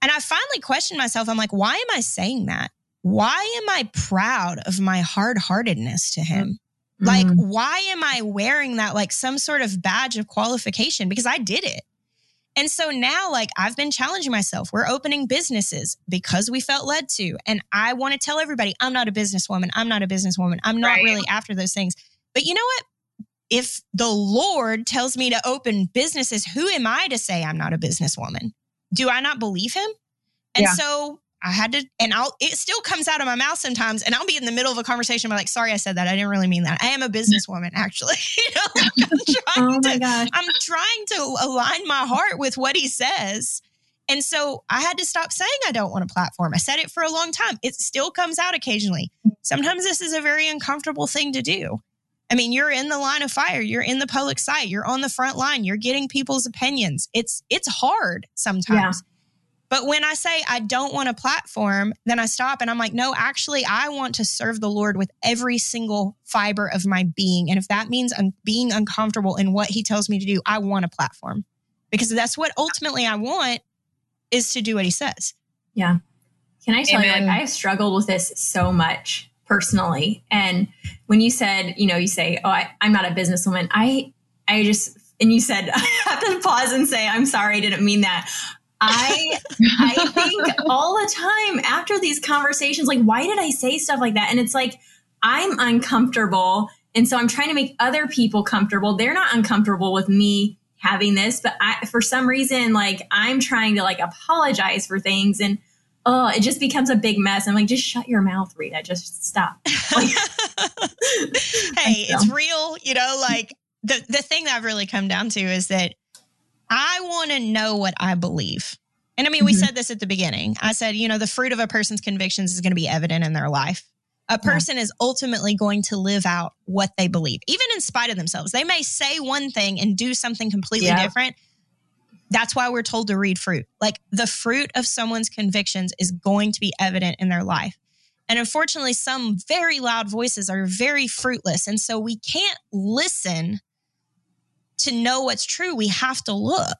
[SPEAKER 3] And I finally questioned myself. I'm like, why am I saying that? Why am I proud of my hard heartedness to him? Mm-hmm. Like, why am I wearing that like some sort of badge of qualification? Because I did it. And so now, like, I've been challenging myself. We're opening businesses because we felt led to. And I want to tell everybody I'm not a businesswoman. I'm not a businesswoman. I'm not right. really after those things. But you know what? If the Lord tells me to open businesses, who am I to say I'm not a businesswoman? Do I not believe him? And yeah. so I had to, and I'll, it still comes out of my mouth sometimes. And I'll be in the middle of a conversation. I'm like, sorry, I said that. I didn't really mean that. I am a businesswoman, actually. you know, I'm trying, oh to, gosh. I'm trying to align my heart with what he says. And so I had to stop saying I don't want a platform. I said it for a long time. It still comes out occasionally. Sometimes this is a very uncomfortable thing to do. I mean, you're in the line of fire, you're in the public sight, you're on the front line, you're getting people's opinions. It's it's hard sometimes. Yeah. But when I say I don't want a platform, then I stop and I'm like, no, actually, I want to serve the Lord with every single fiber of my being. And if that means un- being uncomfortable in what He tells me to do, I want a platform because that's what ultimately I want is to do what He says.
[SPEAKER 1] Yeah. Can I tell Amen. you, like, I have struggled with this so much personally. And when you said, you know, you say, oh, I, I'm not a businesswoman, I, I just, and you said, I have to pause and say, I'm sorry, I didn't mean that. I I think all the time after these conversations, like, why did I say stuff like that? And it's like I'm uncomfortable. And so I'm trying to make other people comfortable. They're not uncomfortable with me having this, but I, for some reason, like I'm trying to like apologize for things and oh, it just becomes a big mess. I'm like, just shut your mouth, Rita. Just stop. Like,
[SPEAKER 3] hey, it's real. You know, like the, the thing that I've really come down to is that I want to know what I believe. And I mean, mm-hmm. we said this at the beginning. I said, you know, the fruit of a person's convictions is going to be evident in their life. A person yeah. is ultimately going to live out what they believe, even in spite of themselves. They may say one thing and do something completely yeah. different. That's why we're told to read fruit. Like the fruit of someone's convictions is going to be evident in their life. And unfortunately, some very loud voices are very fruitless. And so we can't listen to know what's true. We have to look.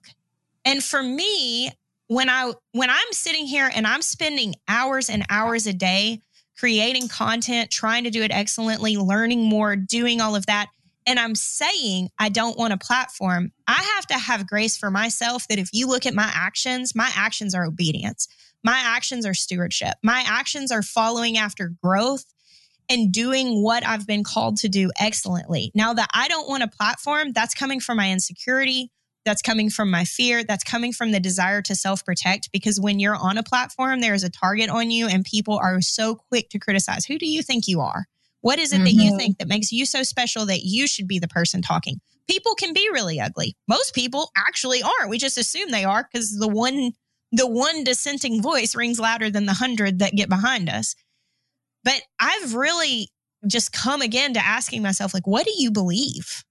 [SPEAKER 3] And for me, when I when I'm sitting here and I'm spending hours and hours a day creating content, trying to do it excellently, learning more, doing all of that, and I'm saying I don't want a platform, I have to have grace for myself that if you look at my actions, my actions are obedience. My actions are stewardship. My actions are following after growth and doing what I've been called to do excellently. Now that I don't want a platform, that's coming from my insecurity, that's coming from my fear. That's coming from the desire to self protect. Because when you're on a platform, there is a target on you, and people are so quick to criticize. Who do you think you are? What is it mm-hmm. that you mm-hmm. think that makes you so special that you should be the person talking? People can be really ugly. Most people actually aren't. We just assume they are because the one the one dissenting voice rings louder than the hundred that get behind us. But I've really just come again to asking myself, like, what do you believe?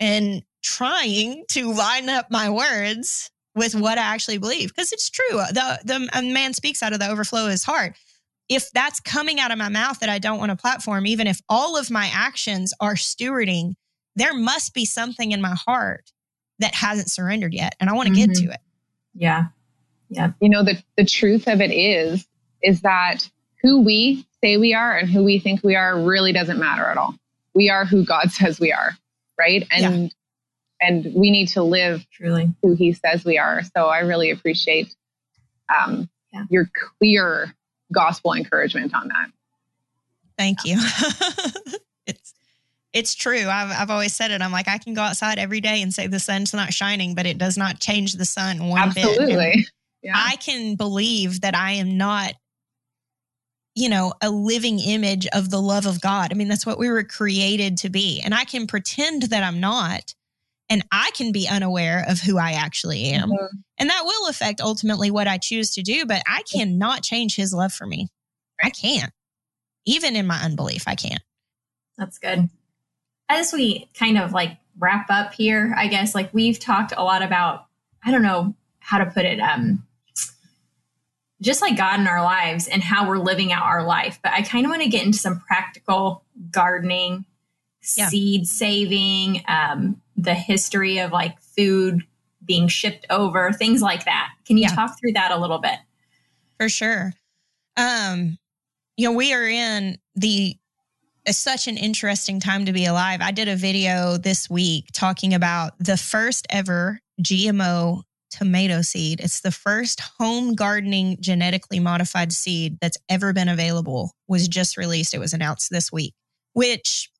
[SPEAKER 3] And trying to line up my words with what I actually believe because it's true. The the man speaks out of the overflow of his heart. If that's coming out of my mouth that I don't want a platform, even if all of my actions are stewarding, there must be something in my heart that hasn't surrendered yet, and I want to mm-hmm. get to it.
[SPEAKER 1] Yeah, yeah.
[SPEAKER 4] You know the the truth of it is is that who we say we are and who we think we are really doesn't matter at all. We are who God says we are, right? And yeah and we need to live
[SPEAKER 1] truly
[SPEAKER 4] who he says we are. So I really appreciate um, yeah. your clear gospel encouragement on that.
[SPEAKER 3] Thank you. it's it's true. I've I've always said it. I'm like I can go outside every day and say the sun's not shining, but it does not change the sun one
[SPEAKER 4] Absolutely. bit. Absolutely.
[SPEAKER 3] Yeah. I can believe that I am not you know, a living image of the love of God. I mean, that's what we were created to be. And I can pretend that I'm not, and I can be unaware of who I actually am. Mm-hmm. And that will affect ultimately what I choose to do, but I cannot change his love for me. I can't. Even in my unbelief, I can't.
[SPEAKER 1] That's good. As we kind of like wrap up here, I guess like we've talked a lot about, I don't know how to put it, um, just like God in our lives and how we're living out our life. But I kind of want to get into some practical gardening, yeah. seed saving, um, the history of like food being shipped over, things like that. Can you yeah. talk through that a little bit?
[SPEAKER 3] For sure. Um, you know, we are in the such an interesting time to be alive. I did a video this week talking about the first ever GMO tomato seed. It's the first home gardening genetically modified seed that's ever been available. Was just released. It was announced this week, which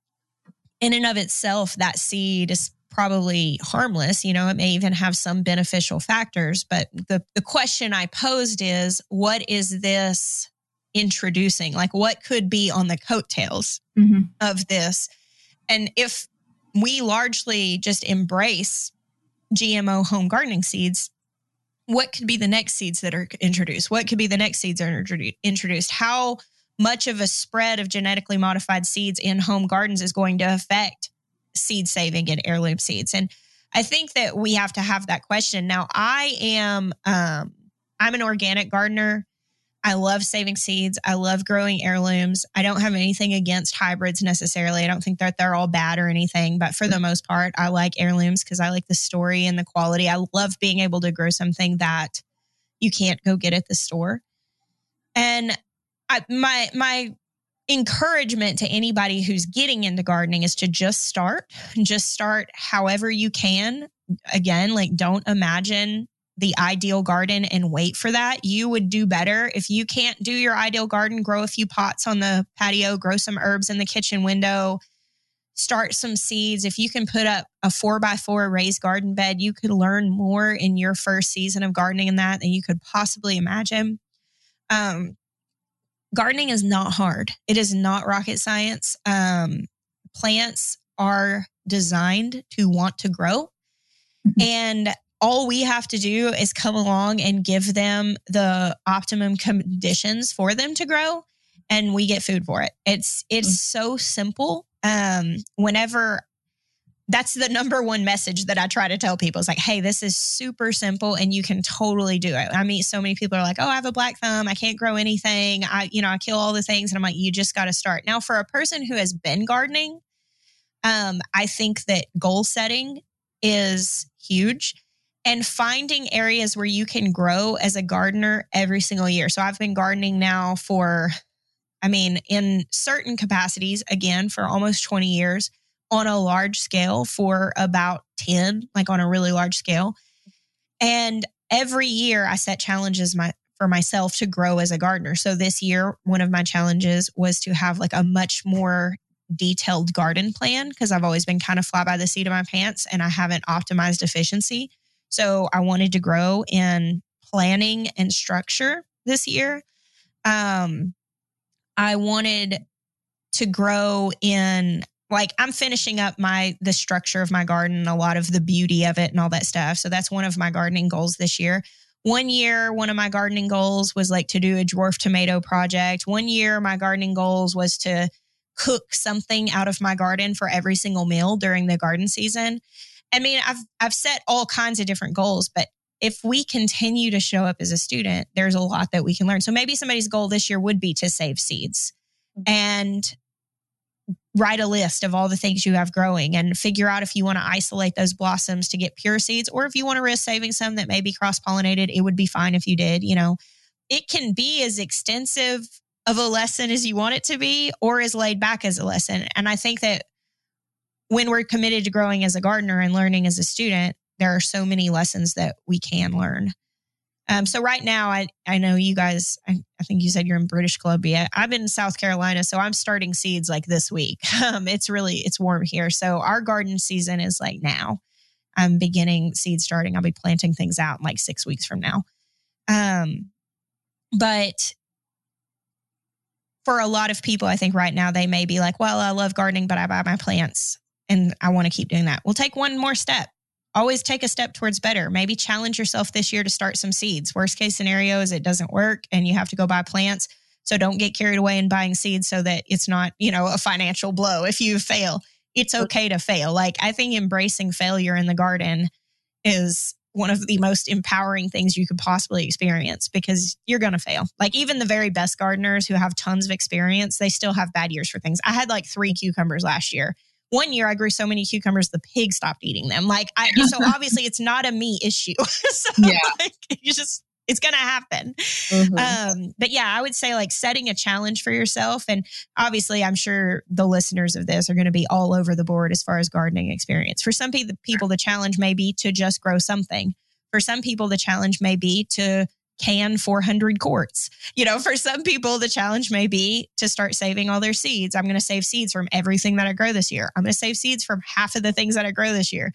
[SPEAKER 3] in and of itself that seed is probably harmless. You know, it may even have some beneficial factors. But the, the question I posed is what is this introducing? Like, what could be on the coattails mm-hmm. of this? And if we largely just embrace GMO home gardening seeds, what could be the next seeds that are introduced? What could be the next seeds that are introduced? How much of a spread of genetically modified seeds in home gardens is going to affect seed saving and heirloom seeds. And I think that we have to have that question. Now, I am um, I'm an organic gardener. I love saving seeds. I love growing heirlooms. I don't have anything against hybrids necessarily. I don't think that they're all bad or anything, but for the most part, I like heirlooms because I like the story and the quality. I love being able to grow something that you can't go get at the store. And I, my my encouragement to anybody who's getting into gardening is to just start, just start however you can. Again, like don't imagine the ideal garden and wait for that. You would do better if you can't do your ideal garden, grow a few pots on the patio, grow some herbs in the kitchen window, start some seeds. If you can put up a four by four raised garden bed, you could learn more in your first season of gardening in that than you could possibly imagine. Um, gardening is not hard. It is not rocket science. Um, plants are designed to want to grow. Mm-hmm. And all we have to do is come along and give them the optimum conditions for them to grow. and we get food for it. It's it's mm-hmm. so simple. Um, whenever that's the number one message that I try to tell people is like, hey, this is super simple and you can totally do it. I meet so many people are like, oh, I have a black thumb. I can't grow anything. I, you know, I kill all the things. And I'm like, you just got to start. Now, for a person who has been gardening, um, I think that goal setting is huge and finding areas where you can grow as a gardener every single year. So I've been gardening now for, I mean, in certain capacities, again, for almost 20 years on a large scale for about 10, like on a really large scale. And every year I set challenges my, for myself to grow as a gardener. So this year, one of my challenges was to have like a much more detailed garden plan because I've always been kind of fly by the seat of my pants and I haven't optimized efficiency. So I wanted to grow in planning and structure this year. Um, I wanted to grow in like I'm finishing up my the structure of my garden, a lot of the beauty of it and all that stuff. So that's one of my gardening goals this year. One year, one of my gardening goals was like to do a dwarf tomato project. One year, my gardening goals was to cook something out of my garden for every single meal during the garden season. I mean, I've I've set all kinds of different goals, but if we continue to show up as a student, there's a lot that we can learn. So maybe somebody's goal this year would be to save seeds. Mm-hmm. And write a list of all the things you have growing and figure out if you want to isolate those blossoms to get pure seeds or if you want to risk saving some that may be cross pollinated. It would be fine if you did. You know, it can be as extensive of a lesson as you want it to be or as laid back as a lesson. And I think that when we're committed to growing as a gardener and learning as a student, there are so many lessons that we can learn. Um, so right now, I, I know you guys, I, I, think you said you're in British Columbia. I'm in South Carolina, so I'm starting seeds like this week. Um, it's really, it's warm here. So our garden season is like now. I'm beginning seed starting. I'll be planting things out in like six weeks from now. Um, but for a lot of people, I think right now they may be like, well, I love gardening, but I buy my plants and I want to keep doing that. We'll take one more step always take a step towards better. Maybe challenge yourself this year to start some seeds. Worst case scenario is it doesn't work and you have to go buy plants. So don't get carried away in buying seeds so that it's not, you know, a financial blow if you fail. It's okay to fail. Like I think embracing failure in the garden is one of the most empowering things you could possibly experience because you're going to fail. Like even the very best gardeners who have tons of experience, they still have bad years for things. I had like 3 cucumbers last year one year I grew so many cucumbers, the pig stopped eating them. Like, I, so obviously it's not a me issue. so yeah. Like, you just, it's going to happen. Mm-hmm. Um, but yeah, I would say like setting a challenge for yourself. And obviously, I'm sure the listeners of this are going to be all over the board as far as gardening experience. For some people, the challenge may be to just grow something. For some people, the challenge may be to can 400 quarts. You know, for some people, the challenge may be to start saving all their seeds. I'm going to save seeds from everything that I grow this year. I'm going to save seeds from half of the things that I grow this year.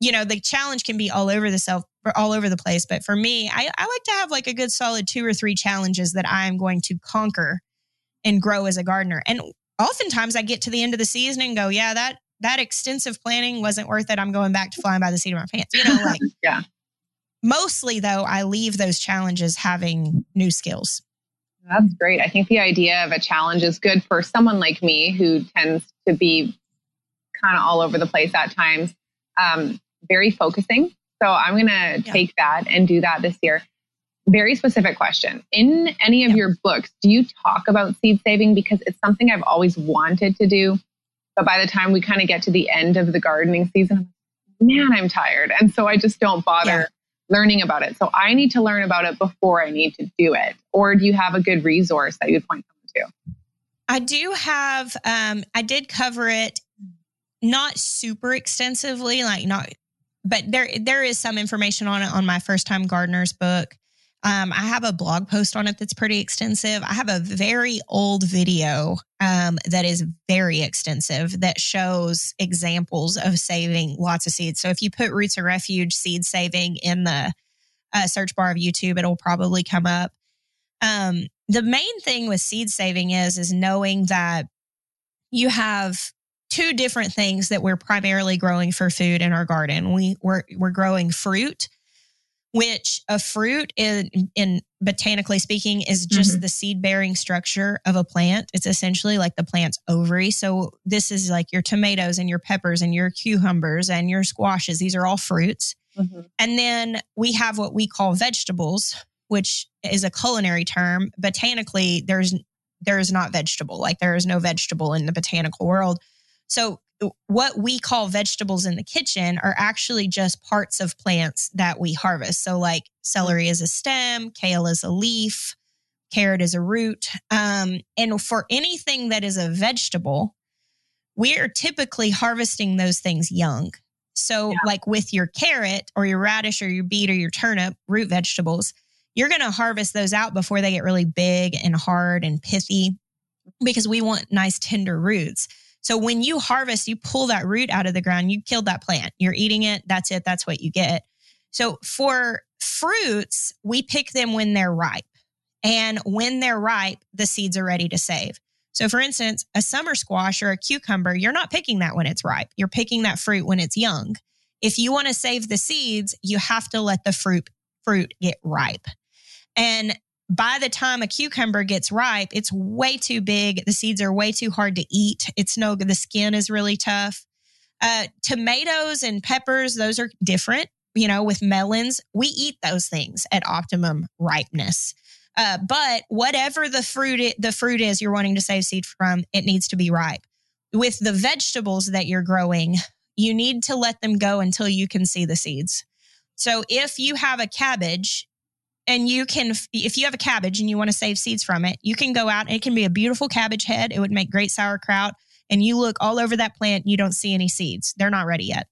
[SPEAKER 3] You know, the challenge can be all over the self, all over the place. But for me, I, I like to have like a good solid two or three challenges that I'm going to conquer and grow as a gardener. And oftentimes I get to the end of the season and go, yeah, that that extensive planning wasn't worth it. I'm going back to flying by the seat of my pants. You know, like
[SPEAKER 4] yeah
[SPEAKER 3] mostly though i leave those challenges having new skills.
[SPEAKER 4] That's great. I think the idea of a challenge is good for someone like me who tends to be kind of all over the place at times. Um, very focusing. So i'm going to yeah. take that and do that this year. Very specific question. In any of yeah. your books do you talk about seed saving? Because it's something i've always wanted to do. But by the time we kind of get to the end of the gardening season man i'm tired. And so i just don't bother learning about it. So I need to learn about it before I need to do it. Or do you have a good resource that you would point someone to?
[SPEAKER 3] I do have, um, I did cover it not super extensively, like not, but there, there is some information on it on my first time gardeners book. Um, I have a blog post on it that's pretty extensive. I have a very old video um, that is very extensive that shows examples of saving lots of seeds. So if you put Roots and Refuge seed saving in the uh, search bar of YouTube, it'll probably come up. Um, the main thing with seed saving is is knowing that you have two different things that we're primarily growing for food in our garden. We we're we're growing fruit which a fruit in, in botanically speaking is just mm-hmm. the seed bearing structure of a plant. It's essentially like the plant's ovary. So this is like your tomatoes and your peppers and your cucumbers and your squashes. These are all fruits. Mm-hmm. And then we have what we call vegetables, which is a culinary term. Botanically, there's there is not vegetable. Like there is no vegetable in the botanical world. So what we call vegetables in the kitchen are actually just parts of plants that we harvest. So, like celery is a stem, kale is a leaf, carrot is a root. Um, and for anything that is a vegetable, we are typically harvesting those things young. So, yeah. like with your carrot or your radish or your beet or your turnip, root vegetables, you're going to harvest those out before they get really big and hard and pithy because we want nice, tender roots. So when you harvest, you pull that root out of the ground, you killed that plant. You're eating it. That's it. That's what you get. So for fruits, we pick them when they're ripe. And when they're ripe, the seeds are ready to save. So for instance, a summer squash or a cucumber, you're not picking that when it's ripe. You're picking that fruit when it's young. If you want to save the seeds, you have to let the fruit fruit get ripe. And by the time a cucumber gets ripe, it's way too big. The seeds are way too hard to eat. It's no good. The skin is really tough. Uh, tomatoes and peppers, those are different. You know, with melons, we eat those things at optimum ripeness. Uh, but whatever the fruit it, the fruit is you're wanting to save seed from, it needs to be ripe. With the vegetables that you're growing, you need to let them go until you can see the seeds. So if you have a cabbage and you can if you have a cabbage and you want to save seeds from it you can go out it can be a beautiful cabbage head it would make great sauerkraut and you look all over that plant you don't see any seeds they're not ready yet.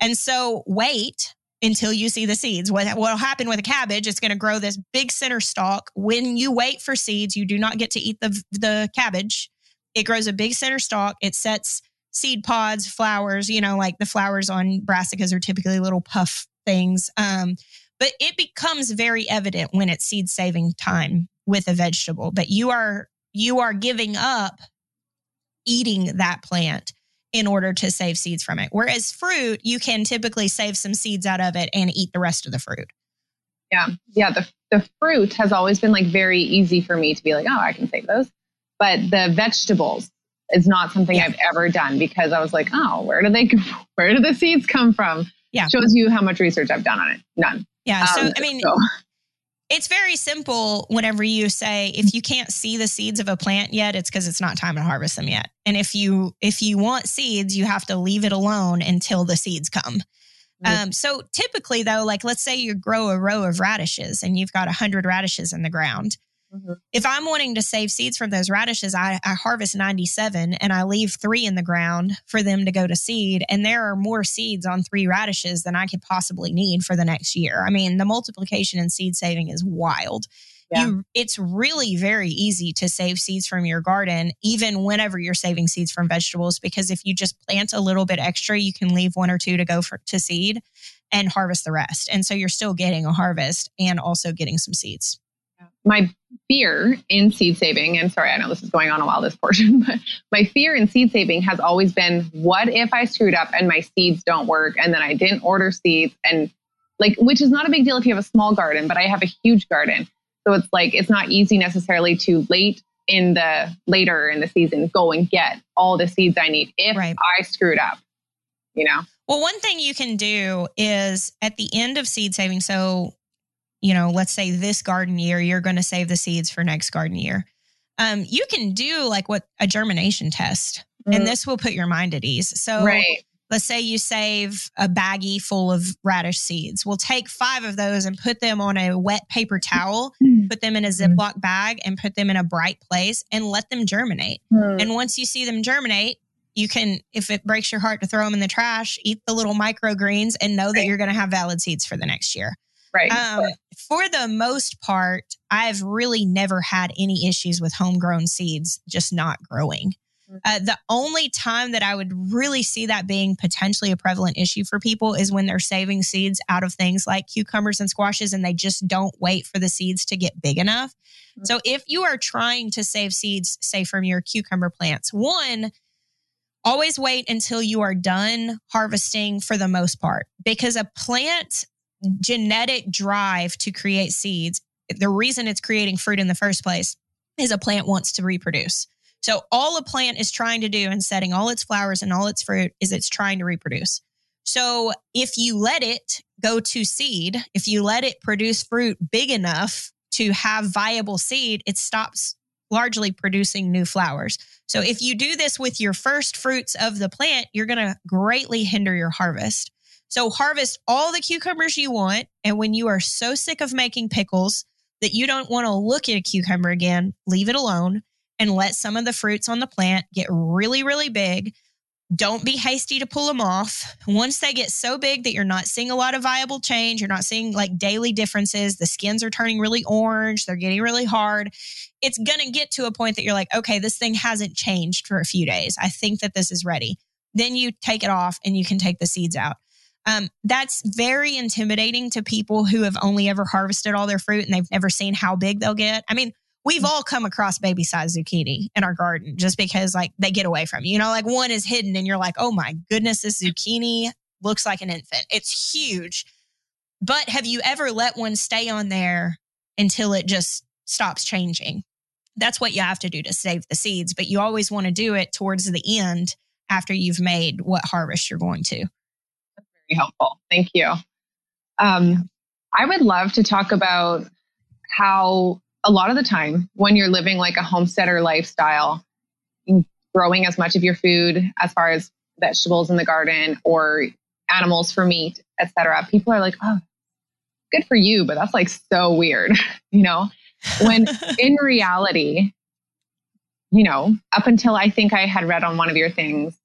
[SPEAKER 3] And so wait until you see the seeds. What will happen with a cabbage it's going to grow this big center stalk. When you wait for seeds you do not get to eat the the cabbage. It grows a big center stalk it sets seed pods flowers you know like the flowers on brassicas are typically little puff things um, but it becomes very evident when it's seed saving time with a vegetable that you are you are giving up eating that plant in order to save seeds from it. Whereas fruit, you can typically save some seeds out of it and eat the rest of the fruit.
[SPEAKER 4] Yeah. Yeah. The, the fruit has always been like very easy for me to be like, oh, I can save those. But the vegetables is not something yeah. I've ever done because I was like, oh, where do they, where do the seeds come from?
[SPEAKER 3] Yeah.
[SPEAKER 4] Shows you how much research I've done on it. None.
[SPEAKER 3] Yeah. So, um, I mean, so. it's very simple whenever you say if you can't see the seeds of a plant yet, it's because it's not time to harvest them yet. And if you if you want seeds, you have to leave it alone until the seeds come. Um, so typically though, like let's say you grow a row of radishes and you've got a hundred radishes in the ground. Mm-hmm. If I'm wanting to save seeds from those radishes, I, I, harvest 97 and I leave three in the ground for them to go to seed. And there are more seeds on three radishes than I could possibly need for the next year. I mean, the multiplication and seed saving is wild. Yeah. You, it's really very easy to save seeds from your garden, even whenever you're saving seeds from vegetables, because if you just plant a little bit extra, you can leave one or two to go for, to seed and harvest the rest. And so you're still getting a harvest and also getting some seeds
[SPEAKER 4] my fear in seed saving, and sorry, I know this is going on a while, this portion, but my fear in seed saving has always been what if I screwed up and my seeds don't work and then I didn't order seeds and like, which is not a big deal if you have a small garden, but I have a huge garden. So it's like, it's not easy necessarily to late in the later in the season go and get all the seeds I need if right. I screwed up, you know?
[SPEAKER 3] Well, one thing you can do is at the end of seed saving. So you know, let's say this garden year, you're going to save the seeds for next garden year. Um, you can do like what a germination test, mm. and this will put your mind at ease. So, right. let's say you save a baggie full of radish seeds. We'll take five of those and put them on a wet paper towel, mm. put them in a mm. Ziploc bag, and put them in a bright place and let them germinate. Mm. And once you see them germinate, you can, if it breaks your heart to throw them in the trash, eat the little microgreens and know right. that you're going to have valid seeds for the next year.
[SPEAKER 4] Right. Um,
[SPEAKER 3] for the most part, I've really never had any issues with homegrown seeds just not growing. Mm-hmm. Uh, the only time that I would really see that being potentially a prevalent issue for people is when they're saving seeds out of things like cucumbers and squashes and they just don't wait for the seeds to get big enough. Mm-hmm. So if you are trying to save seeds, say from your cucumber plants, one, always wait until you are done harvesting for the most part because a plant genetic drive to create seeds, the reason it's creating fruit in the first place is a plant wants to reproduce. So all a plant is trying to do in setting all its flowers and all its fruit is it's trying to reproduce. So if you let it go to seed, if you let it produce fruit big enough to have viable seed, it stops largely producing new flowers. So if you do this with your first fruits of the plant, you're going to greatly hinder your harvest. So harvest all the cucumbers you want. And when you are so sick of making pickles that you don't want to look at a cucumber again, leave it alone and let some of the fruits on the plant get really, really big don't be hasty to pull them off. Once they get so big that you're not seeing a lot of viable change, you're not seeing like daily differences, the skins are turning really orange, they're getting really hard. It's going to get to a point that you're like, okay, this thing hasn't changed for a few days. I think that this is ready. Then you take it off and you can take the seeds out. Um, that's very intimidating to people who have only ever harvested all their fruit and they've never seen how big they'll get. I mean, we've all come across baby size zucchini in our garden just because like they get away from you. You know, like one is hidden and you're like, oh my goodness, this zucchini looks like an infant. It's huge. But have you ever let one stay on there until it just stops changing? That's what you have to do to save the seeds, but you always want to do it towards the end after you've made what harvest you're going to.
[SPEAKER 4] Very helpful. Thank you. Um, I would love to talk about how a lot of the time when you're living like a homesteader lifestyle, growing as much of your food as far as vegetables in the garden or animals for meat, etc. People are like, "Oh, good for you," but that's like so weird, you know? When in reality, you know, up until I think I had read on one of your things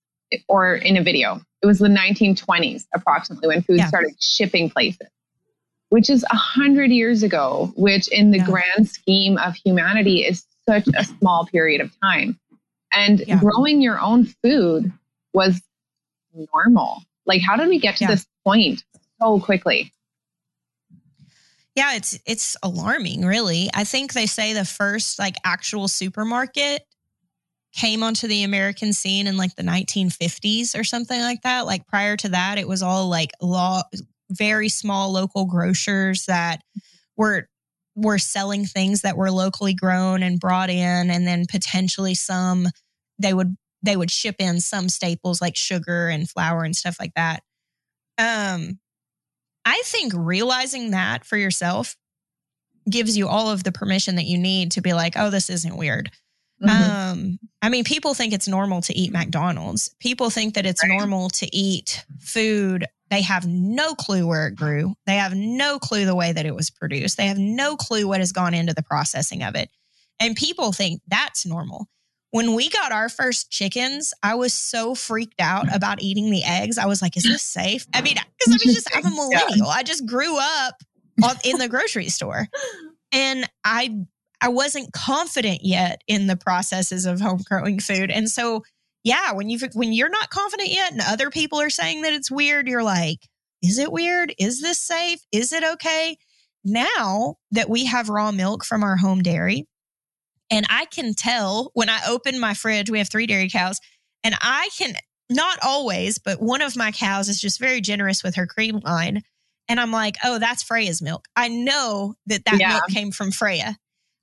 [SPEAKER 4] or in a video, it was the 1920s approximately when food yeah. started shipping places which is a hundred years ago, which in the yeah. grand scheme of humanity is such a small period of time. And yeah. growing your own food was normal. Like, how did we get to this point so quickly?
[SPEAKER 3] Yeah, it's it's alarming, really. I think they say the first like actual supermarket came onto the American scene in like the 1950s or something like that. Like prior to that, it was all like law very small local grocers that were were selling things that were locally grown and brought in and then potentially some they would they would ship in some staples like sugar and flour and stuff like that um i think realizing that for yourself gives you all of the permission that you need to be like oh this isn't weird mm-hmm. um i mean people think it's normal to eat mcdonald's people think that it's right. normal to eat food they have no clue where it grew. They have no clue the way that it was produced. They have no clue what has gone into the processing of it. And people think that's normal. When we got our first chickens, I was so freaked out about eating the eggs. I was like, is this safe? I mean, because I was just, I'm a millennial. I just grew up on, in the grocery store. And I I wasn't confident yet in the processes of home growing food. And so yeah, when you when you're not confident yet and other people are saying that it's weird, you're like, is it weird? Is this safe? Is it okay? Now that we have raw milk from our home dairy, and I can tell when I open my fridge, we have three dairy cows, and I can not always, but one of my cows is just very generous with her cream line. And I'm like, oh, that's Freya's milk. I know that that yeah. milk came from Freya.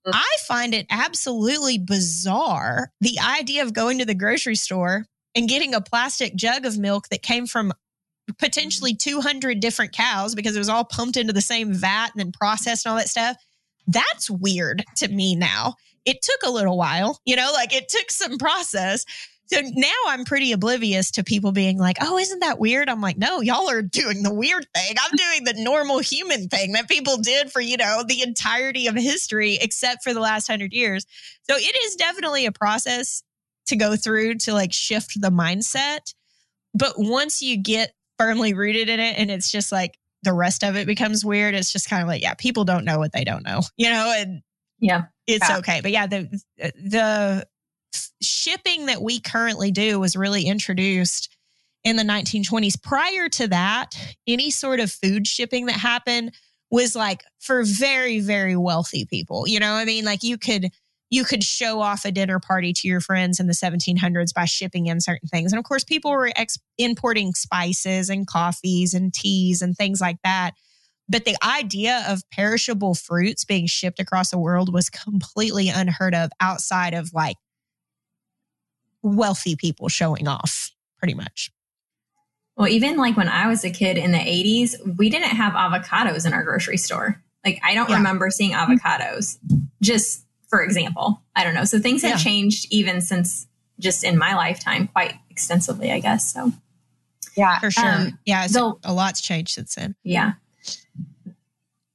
[SPEAKER 3] Mm. I find it absolutely bizarre the idea of going to the grocery store and getting a plastic jug of milk that came from potentially 200 different cows because it was all pumped into the same vat and then processed and all that stuff. That's weird to me now. It took a little while, you know, like it took some process. So now I'm pretty oblivious to people being like, oh, isn't that weird? I'm like, no, y'all are doing the weird thing. I'm doing the normal human thing that people did for, you know, the entirety of history, except for the last hundred years. So it is definitely a process to go through to like shift the mindset. But once you get firmly rooted in it and it's just like the rest of it becomes weird, it's just kind of like, yeah, people don't know what they don't know, you know, and
[SPEAKER 1] yeah,
[SPEAKER 3] it's
[SPEAKER 1] yeah.
[SPEAKER 3] okay. But yeah, the, the, shipping that we currently do was really introduced in the 1920s. Prior to that, any sort of food shipping that happened was like for very, very wealthy people. You know, I mean, like you could you could show off a dinner party to your friends in the 1700s by shipping in certain things. And of course, people were ex- importing spices and coffees and teas and things like that. but the idea of perishable fruits being shipped across the world was completely unheard of outside of like wealthy people showing off, pretty much.
[SPEAKER 1] Well, even like when I was a kid in the 80s, we didn't have avocados in our grocery store. Like, I don't yeah. remember seeing avocados, just for example. I don't know. So things have yeah. changed even since just in my lifetime quite extensively, I guess. So,
[SPEAKER 3] yeah, for sure. Um, yeah, so, a lot's changed since then.
[SPEAKER 1] Yeah.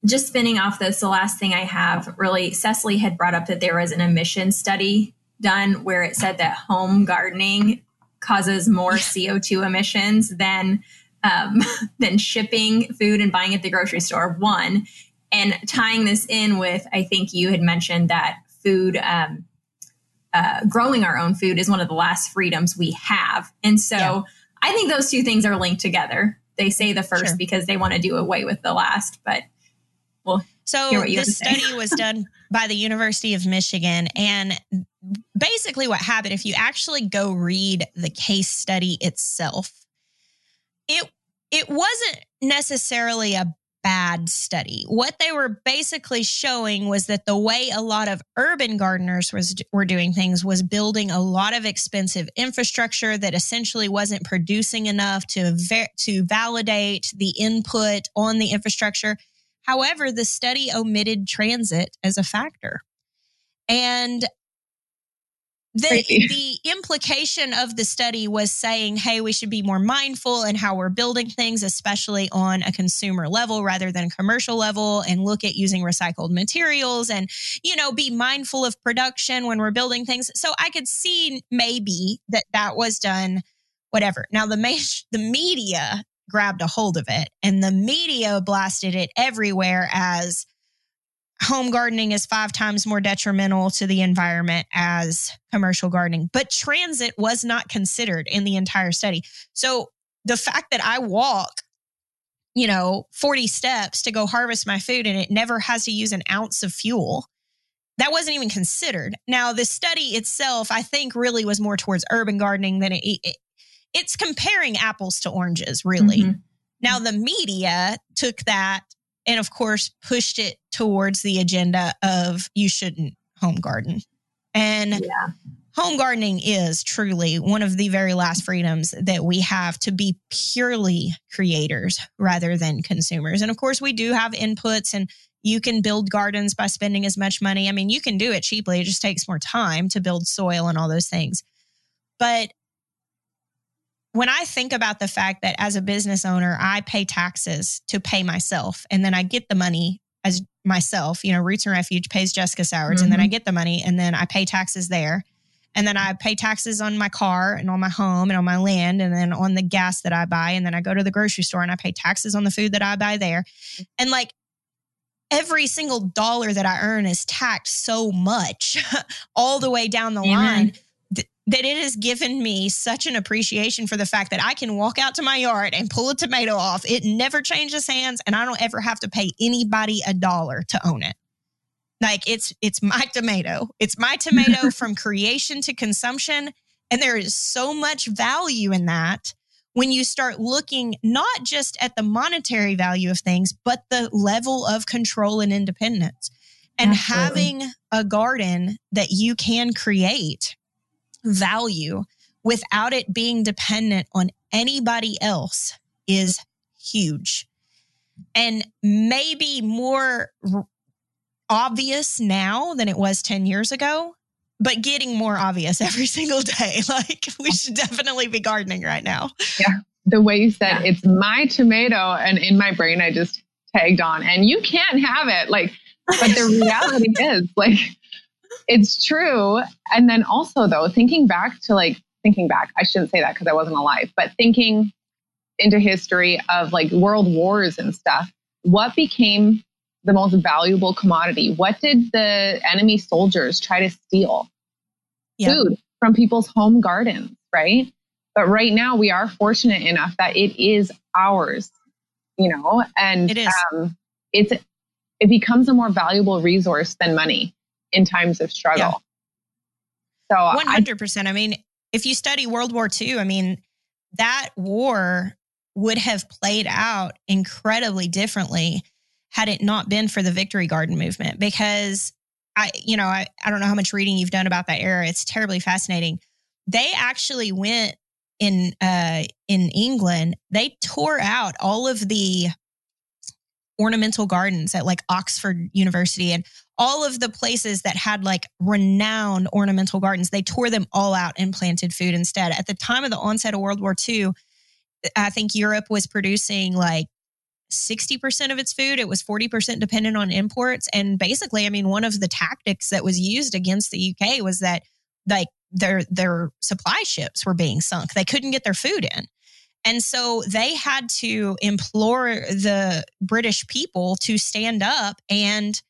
[SPEAKER 1] Just spinning off this, the last thing I have really, Cecily had brought up that there was an emission study done where it said that home gardening causes more CO2 emissions than um, than shipping food and buying at the grocery store. One, and tying this in with, I think you had mentioned that food, um, uh, growing our own food is one of the last freedoms we have, and so yeah. I think those two things are linked together. They say the first sure. because they want to do away with the last, but well,
[SPEAKER 3] so this study was done by the University of Michigan, and basically what happened if you actually go read the case study itself it it wasn't necessarily a bad study. What they were basically showing was that the way a lot of urban gardeners was were doing things was building a lot of expensive infrastructure that essentially wasn't producing enough to ver- to validate the input on the infrastructure however the study omitted transit as a factor and the, the implication of the study was saying, hey, we should be more mindful in how we're building things, especially on a consumer level rather than a commercial level, and look at using recycled materials and, you know, be mindful of production when we're building things. So I could see maybe that that was done, whatever. Now, the, the media grabbed a hold of it and the media blasted it everywhere as, home gardening is five times more detrimental to the environment as commercial gardening. But transit was not considered in the entire study. So the fact that I walk, you know, 40 steps to go harvest my food and it never has to use an ounce of fuel. That wasn't even considered. Now, the study itself, I think, really was more towards urban gardening than it, it it's comparing apples to oranges, really. Mm-hmm. Now, the media took that and of course pushed it towards the agenda of you shouldn't home garden. And yeah. home gardening is truly one of the very last freedoms that we have to be purely creators rather than consumers. And of course, we do have inputs and you can build gardens by spending as much money. I mean, you can do it cheaply. It just takes more time to build soil and all those things. But when I think about the fact that as a business owner, I pay taxes to pay myself and then I get the money as myself, you know, Roots and Refuge pays Jessica Sowards mm-hmm. and then I mm-hmm. get the money and then I pay taxes there. And then I pay taxes on my car and on my home and on my land and then on the gas that I buy. And then I go to the grocery store and I pay taxes on the food that I buy there. And like every single dollar that I earn is taxed so much all the way down the Amen. line that it has given me such an appreciation for the fact that I can walk out to my yard and pull a tomato off. It never changes hands and I don't ever have to pay anybody a dollar to own it. Like it's it's my tomato. It's my tomato from creation to consumption and there is so much value in that when you start looking not just at the monetary value of things but the level of control and independence. And Absolutely. having a garden that you can create value without it being dependent on anybody else is huge. And maybe more r- obvious now than it was 10 years ago, but getting more obvious every single day. Like we should definitely be gardening right now.
[SPEAKER 4] Yeah. The way you said yeah. it's my tomato, and in my brain, I just tagged on, and you can't have it. Like, but the reality is, like, it's true. And then also, though, thinking back to like, thinking back, I shouldn't say that because I wasn't alive, but thinking into history of like world wars and stuff, what became the most valuable commodity? What did the enemy soldiers try to steal? Yep. Food from people's home gardens, right? But right now, we are fortunate enough that it is ours, you know, and it is. Um, it's it becomes a more valuable resource than money in times of struggle.
[SPEAKER 3] Yeah. So 100%. I, I mean, if you study World War II, I mean, that war would have played out incredibly differently had it not been for the victory garden movement because I, you know, I, I don't know how much reading you've done about that era. It's terribly fascinating. They actually went in uh in England, they tore out all of the ornamental gardens at like Oxford University and all of the places that had like renowned ornamental gardens. They tore them all out and planted food instead. At the time of the onset of World War II, I think Europe was producing like 60% of its food. It was 40% dependent on imports. And basically, I mean, one of the tactics that was used against the UK was that like their their supply ships were being sunk. They couldn't get their food in. And so they had to implore the British people to stand up and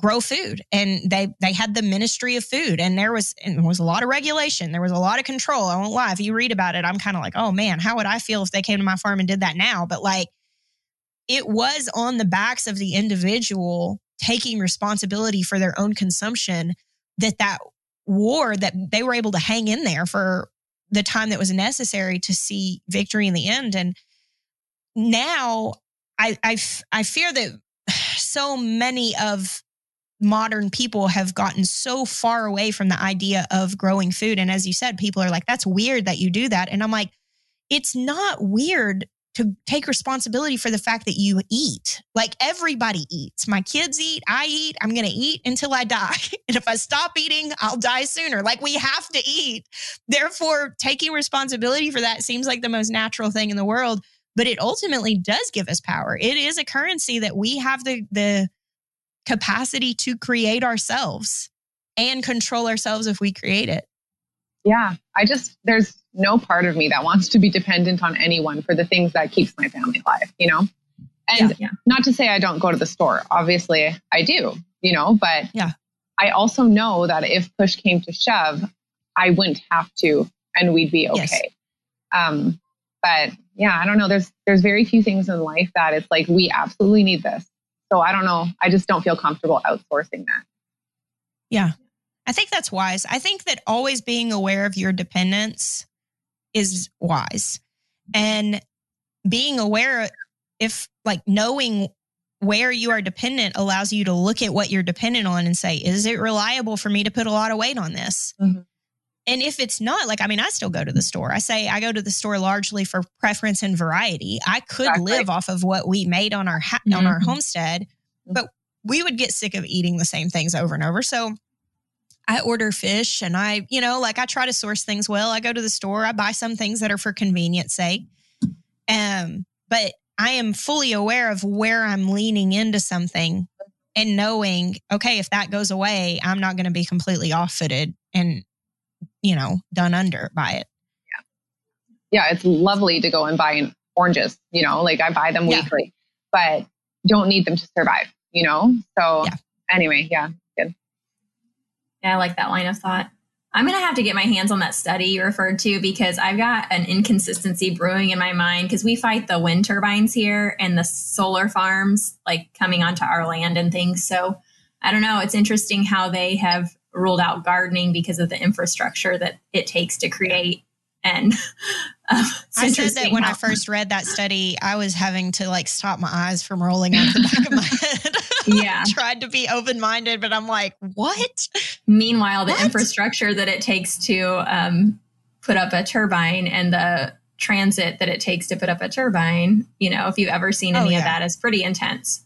[SPEAKER 3] grow food. And they they had the Ministry of Food. And there was and there was a lot of regulation. There was a lot of control. I won't lie. If you read about it, I'm kind of like, oh man, how would I feel if they came to my farm and did that now? But like it was on the backs of the individual taking responsibility for their own consumption that that war that they were able to hang in there for the time that was necessary to see victory in the end and now I, I, I fear that so many of modern people have gotten so far away from the idea of growing food and as you said people are like that's weird that you do that and i'm like it's not weird to take responsibility for the fact that you eat. Like everybody eats. My kids eat, I eat, I'm going to eat until I die. And if I stop eating, I'll die sooner. Like we have to eat. Therefore, taking responsibility for that seems like the most natural thing in the world, but it ultimately does give us power. It is a currency that we have the the capacity to create ourselves and control ourselves if we create it.
[SPEAKER 4] Yeah, I just there's no part of me that wants to be dependent on anyone for the things that keeps my family alive, you know? And yeah, yeah. not to say I don't go to the store. Obviously, I do, you know, but
[SPEAKER 3] yeah.
[SPEAKER 4] I also know that if push came to shove, I wouldn't have to and we'd be okay. Yes. Um, but yeah, I don't know. There's there's very few things in life that it's like we absolutely need this. So I don't know. I just don't feel comfortable outsourcing that.
[SPEAKER 3] Yeah. I think that's wise. I think that always being aware of your dependence is wise. And being aware if like knowing where you are dependent allows you to look at what you're dependent on and say, is it reliable for me to put a lot of weight on this? Mm-hmm. And if it's not, like, I mean, I still go to the store. I say I go to the store largely for preference and variety. I could exactly. live off of what we made on our ha- mm-hmm. on our mm-hmm. homestead, but we would get sick of eating the same things over and over. So I order fish and I, you know, like I try to source things well. I go to the store, I buy some things that are for convenience sake. Um, but I am fully aware of where I'm leaning into something and knowing, okay, if that goes away, I'm not going to be completely off footed and, you know, done under by it.
[SPEAKER 4] Yeah. Yeah. It's lovely to go and buy oranges, you know, like I buy them yeah. weekly, but don't need them to survive, you know? So yeah. anyway, yeah,
[SPEAKER 1] yeah, I like that line of thought. I'm going to have to get my hands on that study you referred to because I've got an inconsistency brewing in my mind because we fight the wind turbines here and the solar farms like coming onto our land and things. So I don't know. It's interesting how they have ruled out gardening because of the infrastructure that it takes to create. And
[SPEAKER 3] um, I said that when how- I first read that study, I was having to like stop my eyes from rolling out the back of my head
[SPEAKER 1] yeah.
[SPEAKER 3] tried to be open minded, but I'm like, what?
[SPEAKER 1] Meanwhile, the what? infrastructure that it takes to um, put up a turbine and the transit that it takes to put up a turbine, you know, if you've ever seen any oh, yeah. of that, is pretty intense.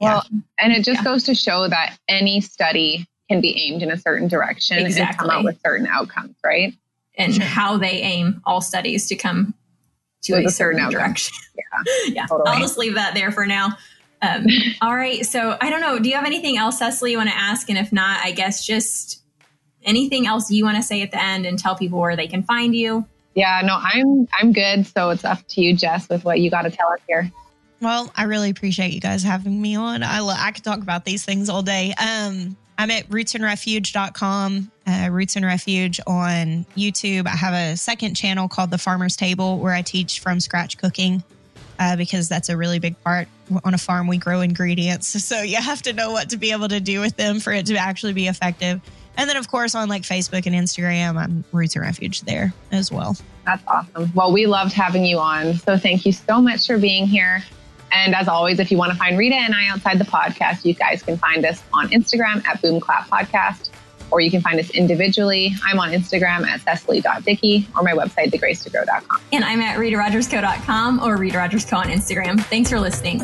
[SPEAKER 4] Well, yeah. and it just yeah. goes to show that any study can be aimed in a certain direction exactly. and come out with certain outcomes, right?
[SPEAKER 1] And sure. how they aim all studies to come to a, a, certain, certain direction.
[SPEAKER 4] Yeah,
[SPEAKER 1] yeah. Totally. I'll just leave that there for now. Um, all right. So I don't know. Do you have anything else, Cecily, you want to ask? And if not, I guess just anything else you want to say at the end and tell people where they can find you.
[SPEAKER 4] Yeah, no, I'm I'm good. So it's up to you, Jess, with what you got to tell us here.
[SPEAKER 3] Well, I really appreciate you guys having me on. I I could talk about these things all day. Um, I'm at rootsandrefuge.com, uh, Roots and Refuge on YouTube. I have a second channel called The Farmer's Table where I teach from scratch cooking uh, because that's a really big part. On a farm, we grow ingredients. So you have to know what to be able to do with them for it to actually be effective. And then, of course, on like Facebook and Instagram, I'm Roots and Refuge there as well.
[SPEAKER 4] That's awesome. Well, we loved having you on. So thank you so much for being here. And as always, if you want to find Rita and I outside the podcast, you guys can find us on Instagram at Boom Clap Podcast, or you can find us individually. I'm on Instagram at Cecily.Dickey or my website, thegracetogrow.com.
[SPEAKER 1] And I'm at RitaRogersCo.com or Rita Rogers Co on Instagram. Thanks for listening.